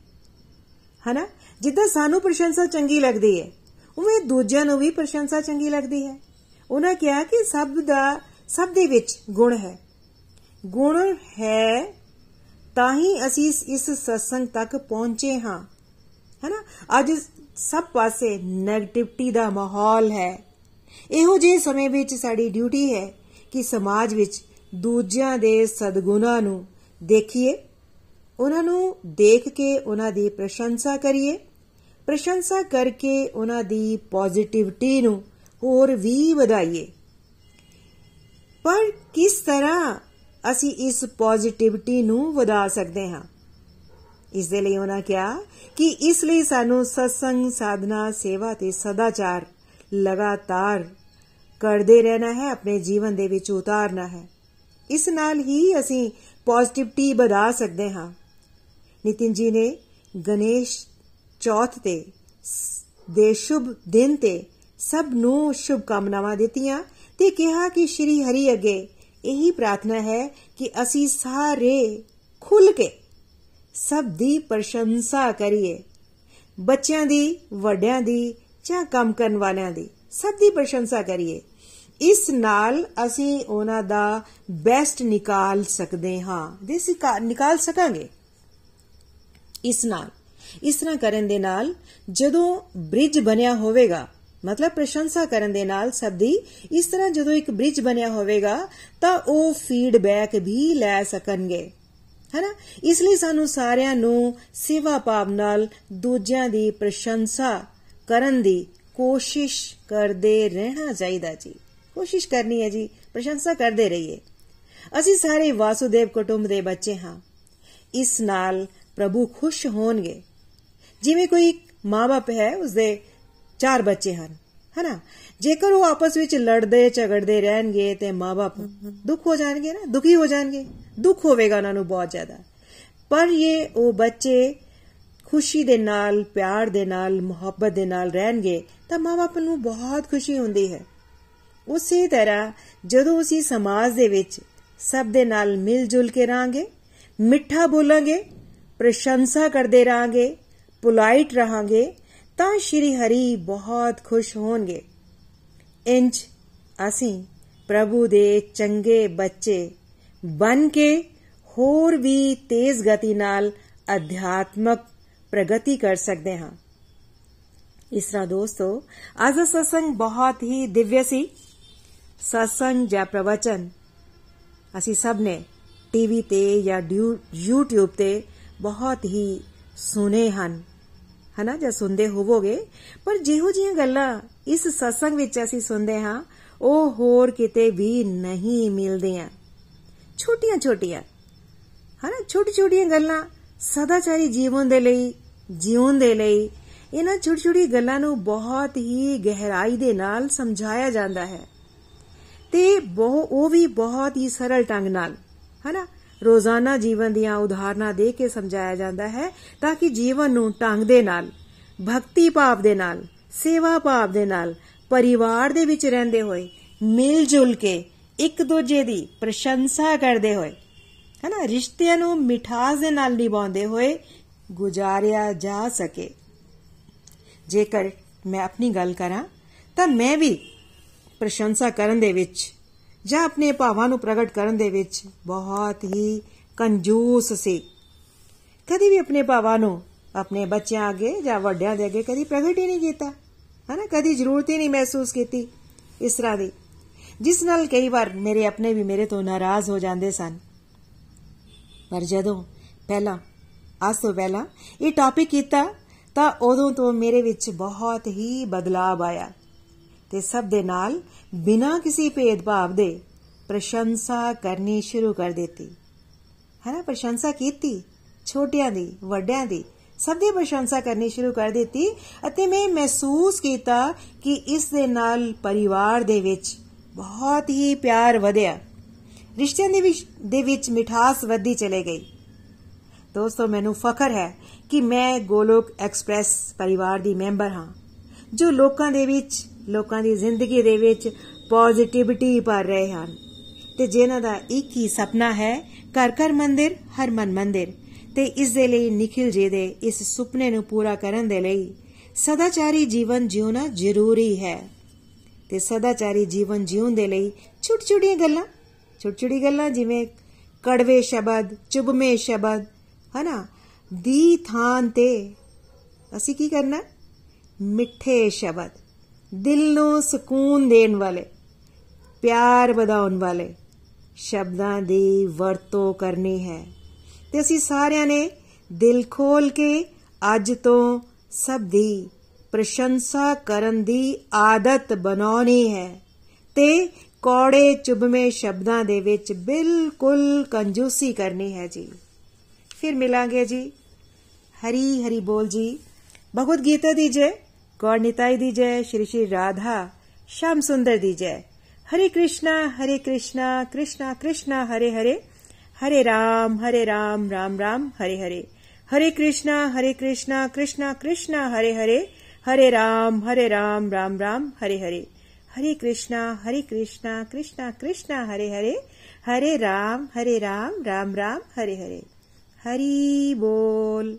ਹਨਾ? ਜਿੱਦਾਂ ਸਾਨੂੰ ਪ੍ਰਸ਼ੰਸਾ ਚੰਗੀ ਲੱਗਦੀ ਹੈ, ਉਵੇਂ ਦੂਜਿਆਂ ਨੂੰ ਵੀ ਪ੍ਰਸ਼ੰਸਾ ਚੰਗੀ ਲੱਗਦੀ ਹੈ। ਉਹਨਾਂ ਕਿਹਾ ਕਿ ਸਭ ਦਾ, ਸਭ ਦੇ ਵਿੱਚ ਗੁਣ ਹੈ। ਗੁਣ ਹੈ ਤਾਂ ਹੀ ਅਸੀਂ ਇਸ ਸਤਸੰਗ ਤੱਕ ਪਹੁੰਚੇ ਹਾਂ। ਹੈਨਾ? ਅੱਜ ਸਭ ਪਾਸੇ 네ਗੇਟਿਵਿਟੀ ਦਾ ਮਾਹੌਲ ਹੈ। ਇਹੋ ਜਿਹੇ ਸਮੇਂ ਵਿੱਚ ਸਾਡੀ ਡਿਊਟੀ ਹੈ ਕਿ ਸਮਾਜ ਵਿੱਚ ਦੂਜਿਆਂ ਦੇ ਸਦਗੁਣਾਂ ਨੂੰ ਦੇਖੀਏ, ਉਹਨਾਂ ਨੂੰ ਦੇਖ ਕੇ ਉਹਨਾਂ ਦੀ ਪ੍ਰਸ਼ੰਸਾ ਕਰੀਏ, ਪ੍ਰਸ਼ੰਸਾ ਕਰਕੇ ਉਹਨਾਂ ਦੀ ਪੋਜ਼ਿਟਿਵਿਟੀ ਨੂੰ ਹੋਰ ਵੀ ਵਧਾਈਏ। ਪਰ ਕਿਸ ਤਰ੍ਹਾਂ ਅਸੀਂ ਇਸ ਪੋਜ਼ਿਟਿਵਿਟੀ ਨੂੰ ਵਧਾ ਸਕਦੇ ਹਾਂ। ਇਸ ਦੇ ਲਈ ਉਹਨਾਂ ਕਿਹਾ ਕਿ ਇਸ ਲਈ ਸਾਨੂੰ ਸਤਸੰਗ, ਸਾਧਨਾ, ਸੇਵਾ ਤੇ ਸਦਾਚਾਰ ਲਗਾਤਾਰ ਕਰਦੇ ਰਹਿਣਾ ਹੈ, ਆਪਣੇ ਜੀਵਨ ਦੇ ਵਿੱਚ ਉਤਾਰਨਾ ਹੈ। ਇਸ ਨਾਲ ਹੀ ਅਸੀਂ ਪੋਜ਼ਿਟਿਵਿਟੀ ਵਧਾ ਸਕਦੇ ਹਾਂ। ਨਿਤਿਨ ਜੀ ਨੇ ਗਣੇਸ਼ ਚੌਥ ਤੇ ਦੇ ਸ਼ੁਭ ਦਿਨ ਤੇ ਸਭ ਨੂੰ ਸ਼ੁਭ ਕਾਮਨਾਵਾਂ ਦਿੱਤੀਆਂ ਤੇ ਕਿਹਾ ਕਿ ਸ਼੍ਰੀ ਹਰੀ ਅਗੇ ਇਹੀ ਪ੍ਰਾਰਥਨਾ ਹੈ ਕਿ ਅਸੀਂ ਸਾਰੇ ਖੁੱਲ ਕੇ ਸਭ ਦੀ ਪ੍ਰਸ਼ੰਸਾ ਕਰੀਏ। ਬੱਚਿਆਂ ਦੀ, ਵੱਡਿਆਂ ਦੀ ਜਾਂ ਕੰਮ ਕਰਨ ਵਾਲਿਆਂ ਦੀ ਸਭ ਦੀ ਪ੍ਰਸ਼ੰਸਾ ਕਰੀਏ। ਇਸ ਨਾਲ ਅਸੀਂ ਉਹਨਾਂ ਦਾ ਬੈਸਟ ਨਿਕਾਲ ਸਕਦੇ ਹਾਂ। ਦੇਸੀ ਨਿਕਾਲ ਸਕਾਂਗੇ। ਇਸ ਨਾਲ, ਇਸ ਤਰ੍ਹਾਂ ਕਰਨ ਦੇ ਨਾਲ ਜਦੋਂ ਬ੍ਰਿਜ ਬਣਿਆ ਹੋਵੇਗਾ ਮਤਲਬ ਪ੍ਰਸ਼ੰਸਾ ਕਰਨ ਦੇ ਨਾਲ ਸਭ ਦੀ ਇਸ ਤਰ੍ਹਾਂ ਜਦੋਂ ਇੱਕ ਬ੍ਰਿਜ ਬਣਿਆ ਹੋਵੇਗਾ, ਤਾਂ ਉਹ ਫੀਡਬੈਕ ਵੀ ਲੈ ਸਕਣਗੇ। ਹੈਨਾ? ਇਸ ਲਈ ਸਾਨੂੰ ਸਾਰਿਆਂ ਨੂੰ ਸੇਵਾ ਭਾਵ ਨਾਲ ਦੂਜਿਆਂ ਦੀ ਪ੍ਰਸ਼ੰਸਾ ਕਰਨ ਦੀ ਕੋਸ਼ਿਸ਼ ਕਰਦੇ ਰਹਿਣਾ ਚਾਹੀਦਾ ਜੀ। ਕੋਸ਼ਿਸ਼ ਕਰਨੀ ਹੈ ਜੀ, ਪ੍ਰਸ਼ੰਸਾ ਕਰਦੇ ਰਹੀਏ। ਅਸੀਂ ਸਾਰੇ ਵਾਸੂਦੇਵ ਕੁਟੁੰਬ ਦੇ ਬੱਚੇ ਹਾਂ। ਇਸ ਨਾਲ ਪ੍ਰਭੂ ਖੁਸ਼ ਹੋਣਗੇ। ਜਿਵੇਂ ਕੋਈ ਮਾਪੇ ਹੈ, ਉਸਦੇ ਚਾਰ ਬੱਚੇ ਹਨ, ਹਨਾ? ਜੇਕਰ ਉਹ ਆਪਸ ਵਿੱਚ ਲੜਦੇ, ਝਗੜਦੇ ਰਹਿਣਗੇ ਤੇ ਮਾਪੇ ਦੁੱਖ ਹੋ ਜਾਣਗੇ ਨਾ? ਦੁਖੀ ਹੋ ਜਾਣਗੇ। ਦੁੱਖ ਹੋਵੇਗਾ ਉਹਨਾਂ ਨੂੰ ਬਹੁਤ ਜ਼ਿਆਦਾ। ਪਰ ਇਹ ਉਹ ਬੱਚੇ ਖੁਸ਼ੀ ਦੇ ਨਾਲ, ਪਿਆਰ ਦੇ ਨਾਲ, ਮੁਹੱਬਤ ਦੇ ਨਾਲ ਰਹਿਣਗੇ ਤਾਂ ਮਾਪੇ ਨੂੰ ਬਹੁਤ ਖੁਸ਼ੀ ਹੁੰਦੀ ਹੈ। ਉਸੇ ਤਰ੍ਹਾਂ ਜਦੋਂ ਅਸੀਂ ਸਮਾਜ ਦੇ ਵਿੱਚ ਸਭ ਦੇ ਨਾਲ ਮਿਲ ਜੁਲ ਕੇ ਰਾਂਗੇ ਮਿੱਠਾ ਬੋਲਾਂਗੇ, ਪ੍ਰਸ਼ੰਸਾ ਕਰਦੇ ਰਾਂਗੇ ਪੁਲਾਈਟ ਰਹਾਂਗੇ ਤਾਂ ਸ਼੍ਰੀ ਹਰੀ ਬਹੁਤ ਖੁਸ਼ ਹੋਣਗੇ ਇੰਜ ਅਸੀਂ ਪ੍ਰਭੂ ਦੇ ਚੰਗੇ ਬੱਚੇ ਬਨ ਕੇ ਹੋਰ ਵੀ ਤੇਜ਼ ਗਤੀ ਨਾਲ ਅਧਿਆਤਮਕ ਪ੍ਰਗਤੀ ਕਰ ਸਕਦੇ ਹਾਂ ਇਸ ਤਰ੍ਹਾਂ ਦੋਸਤੋ ਅੱਜ ਦਾ ਸਤਸੰਗ ਬਹੁਤ ਹੀ ਦਿਵਯ ਸੀ ਸਤਸੰਗ ਜਾਂ ਪ੍ਰਵਚਨ ਅਸੀਂ ਸਭ ਨੇ ਟੀਵੀ ਤੇ ਜਾਂ YouTube ਤੇ ਬਹੁਤ ਹੀ ਸੁਨੇ ਹਨ ਹਨਾ, ਜਾਂ ਸੁਣਦੇ ਹੋਵੋਗੇ। ਪਰ ਜਿਹੋ ਜੀਆਂ ਗੱਲਾਂ ਇਸ ਸਤਸੰਗ ਵਿੱਚ ਅਸੀਂ ਸੁਣਦੇ ਹਾਂ, ਉਹ ਹੋਰ ਕਿਤੇ ਵੀ ਨਹੀਂ ਮਿਲਦੀਆਂ। ਛੋਟੀਆਂ ਛੋਟੀਆਂ ਹਨਾ ਛੋਟੀ ਛੋਟੀਆਂ ਗੱਲਾਂ ਸਦਾਚਾਰੀ ਜੀਵਨ ਦੇ ਲਈ ਜੀਵਨ ਦੇ ਲਈ, ਇਹਨਾਂ ਛੋਟੀ ਛੋਟੀ ਗੱਲਾਂ ਨੂੰ ਬਹੁਤ ਹੀ ਗਹਿਰਾਈ ਦੇ ਨਾਲ ਸਮਝਾਇਆ ਜਾਂਦਾ ਹੈ। ਤੇ ਉਹ ਵੀ ਬਹੁਤ ਹੀ ਸਰਲ ਢੰਗ ਨਾਲ, ਹਨਾ। ਰੋਜ਼ਾਨਾ ਜੀਵਨ ਦੀਆਂ ਉਦਾਹਰਨਾਂ ਦੇ ਕੇ ਸਮਝਾਇਆ ਜਾਂਦਾ ਹੈ ਤਾਂ ਕਿ ਜੀਵਨ ਨੂੰ ਢੰਗ ਦੇ ਨਾਲ, ਭਗਤੀ ਭਾਵ ਦੇ ਨਾਲ, ਸੇਵਾ ਭਾਵ ਦੇ ਨਾਲ, ਪਰਿਵਾਰ ਦੇ ਵਿੱਚ ਰਹਿੰਦੇ ਹੋਏ ਮਿਲ ਜੁਲ ਕੇ ਇੱਕ ਦੂਜੇ ਦੀ ਪ੍ਰਸ਼ੰਸਾ ਕਰਦੇ ਹੋਏ, ਹਨਾ, ਰਿਸ਼ਤਿਆਂ ਨੂੰ ਮਿਠਾਸ ਦੇ ਨਾਲ ਨਿਭਾਉਂਦੇ ਹੋਏ ਗੁਜ਼ਾਰਿਆ ਜਾ ਸਕੇ। ਜੇਕਰ ਮੈਂ ਆਪਣੀ ਗੱਲ ਕਰਾਂ, ਤਾਂ ਮੈਂ ਵੀ ਪ੍ਰਸ਼ੰਸਾ ਕਰਨ ਦੇ ਵਿੱਚ ਜਾਂ ਆਪਣੇ ਭਾਵਾਂ ਨੂੰ ਪ੍ਰਗਟ ਕਰਨ ਦੇ ਵਿੱਚ ਬਹੁਤ ਹੀ ਕੰਜੂਸ ਸੀ। ਕਦੀ ਵੀ ਆਪਣੇ ਭਾਵਾਂ ਨੂੰ ਆਪਣੇ ਬੱਚਿਆਂ ਅੱਗੇ ਜਾਂ ਵੱਡਿਆਂ ਦੇ ਅੱਗੇ ਕਦੀ ਪ੍ਰਗਟ ਹੀ ਨਹੀਂ ਕੀਤਾ। ਹਨਾ? ਕਦੀ ਜ਼ਰੂਰਤ ਹੀ ਨਹੀਂ ਮਹਿਸੂਸ ਕੀਤੀ ਇਸ ਤਰ੍ਹਾਂ ਦੀ। ਜਿਸ ਨਾਲ ਕਈ ਵਾਰ ਮੇਰੇ ਆਪਣੇ ਵੀ ਮੇਰੇ ਤੋਂ ਨਾਰਾਜ਼ ਹੋ ਜਾਂਦੇ ਸਨ। ਪਰ ਜਦੋਂ ਪਹਿਲਾਂ, ਅੱਜ ਤੋਂ ਪਹਿਲਾਂ ਇਹ ਟਾਪਿਕ ਕੀਤਾ, ਤਾਂ ਉਦੋਂ ਤੋਂ ਮੇਰੇ ਵਿੱਚ ਬਹੁਤ ਹੀ ਬਦਲਾਅ ਆਇਆ। ਤੇ ਸਭ ਦੇ ਨਾਲ ਬਿਨਾਂ ਕਿਸੇ ਭੇਦਭਾਵ ਦੇ ਪ੍ਰਸ਼ੰਸਾ ਕਰਨੀ ਸ਼ੁਰੂ ਕਰ ਦਿੱਤੀ। ਹੈ ਨਾ ਪ੍ਰਸ਼ੰਸਾ ਕੀਤੀ, ਛੋਟਿਆਂ ਦੀ, ਵੱਡਿਆਂ ਦੀ, ਸਭ ਦੀ ਪ੍ਰਸ਼ੰਸਾ ਕਰਨੀ ਸ਼ੁਰੂ ਕਰ ਦਿੱਤੀ ਅਤੇ ਮੈਂ ਮਹਿਸੂਸ ਕੀਤਾ ਕਿ ਇਸ ਦੇ ਨਾਲ ਪਰਿਵਾਰ ਦੇ ਵਿੱਚ ਬਹੁਤ ਹੀ ਪਿਆਰ ਵਧਿਆ। ਰਿਸ਼ਤਿਆਂ ਦੇ ਵਿੱਚ ਦੇ ਵਿੱਚ ਮਿਠਾਸ ਵਧਦੀ ਚਲੇ ਗਈ। ਦੋਸਤੋ, ਮੈਨੂੰ ਫਖਰ ਹੈ ਕਿ ਮੈਂ ਗੋਲੋਕ ਐਕਸਪ੍ਰੈਸ ਪਰਿਵਾਰ ਦੀ ਮੈਂਬਰ ਹਾਂ, ਜੋ ਲੋਕਾਂ ਦੇ ਵਿੱਚ ਲੋਕਾਂ ਦੀ ਜ਼ਿੰਦਗੀ ਦੇ ਵਿੱਚ ਪੋਜ਼ਿਟਿਵਿਟੀ ਭਰ ਰਹੇ ਹਨ। ਤੇ ਜਿਨ੍ਹਾਂ ਦਾ ਇੱਕ ਹੀ ਸੁਪਨਾ ਹੈ, ਘਰ ਘਰ ਮੰਦਿਰ ਹਰ ਮਨ ਮੰਦਿਰ। ਤੇ ਇਸ ਦੇ ਲਈ ਨikhil ਜੀ ਦੇ ਇਸ ਸੁਪਨੇ ਨੂੰ ਪੂਰਾ ਕਰਨ ਦੇ ਲਈ ਸਦਾਚਾਰੀ ਜੀਵਨ ਜਿਉਣਾ ਜ਼ਰੂਰੀ ਹੈ। ਤੇ ਸਦਾਚਾਰੀ ਜੀਵਨ ਜਿਉਣ ਦੇ ਲਈ ਛੋਟੀ ਛੋਟੀਆਂ ਗੱਲਾਂ ਛੋਟੀ ਛੋਟੀ ਗੱਲਾਂ ਜਿਵੇਂ ਕੜਵੇ ਸ਼ਬਦ, ਚੁਬਮੇ ਸ਼ਬਦ, ਹਨਾ? ਦੀ ਥਾਂ ਤੇ ਅਸੀਂ ਕੀ ਕਰਨਾ? ਮਿੱਠੇ ਸ਼ਬਦ। ਦਿਲ ਨੂੰ ਸਕੂਨ ਦੇਣ ਵਾਲੇ, ਪਿਆਰ ਵਧਾਉਣ ਵਾਲੇ ਸ਼ਬਦਾਂ ਦੀ ਵਰਤੋਂ ਕਰਨੀ ਹੈ। ਤੇ ਅਸੀਂ ਸਾਰਿਆਂ ਨੇ ਦਿਲ ਖੋਲ ਕੇ ਅੱਜ ਤੋਂ ਸਭ ਦੀ ਪ੍ਰਸ਼ੰਸਾ ਕਰਨ ਦੀ ਆਦਤ ਬਣਾਉਣੀ ਹੈ। ਤੇ ਕੌੜੇ ਚੁਬਮੇ ਸ਼ਬਦਾਂ ਦੇ ਵਿੱਚ ਬਿਲਕੁਲ ਕੰਜੂਸੀ ਕਰਨੀ ਹੈ ਜੀ। ਫਿਰ ਮਿਲਾਂਗੇ ਜੀ। ਹਰੀ ਹਰੀ ਬੋਲ ਜੀ। ਭਗਵਦ ਗੀਤਾ ਦੀ ਜੈ गौर निताई दी जय, श्री श्री राधा, श्याम सुंदर दी जय। हरे कृष्णा हरे कृष्णा कृष्णा कृष्णा, हरे हरे। हरे राम हरे राम राम राम, हरे हरे। हरे कृष्णा हरे कृष्णा कृष्णा कृष्णा, हरे हरे। हरे राम हरे राम राम राम, हरे हरे। हरे कृष्णा हरे कृष्णा कृष्णा कृष्णा, हरे हरे। हरे राम हरे राम राम राम, हरे हरे। हरि बोल।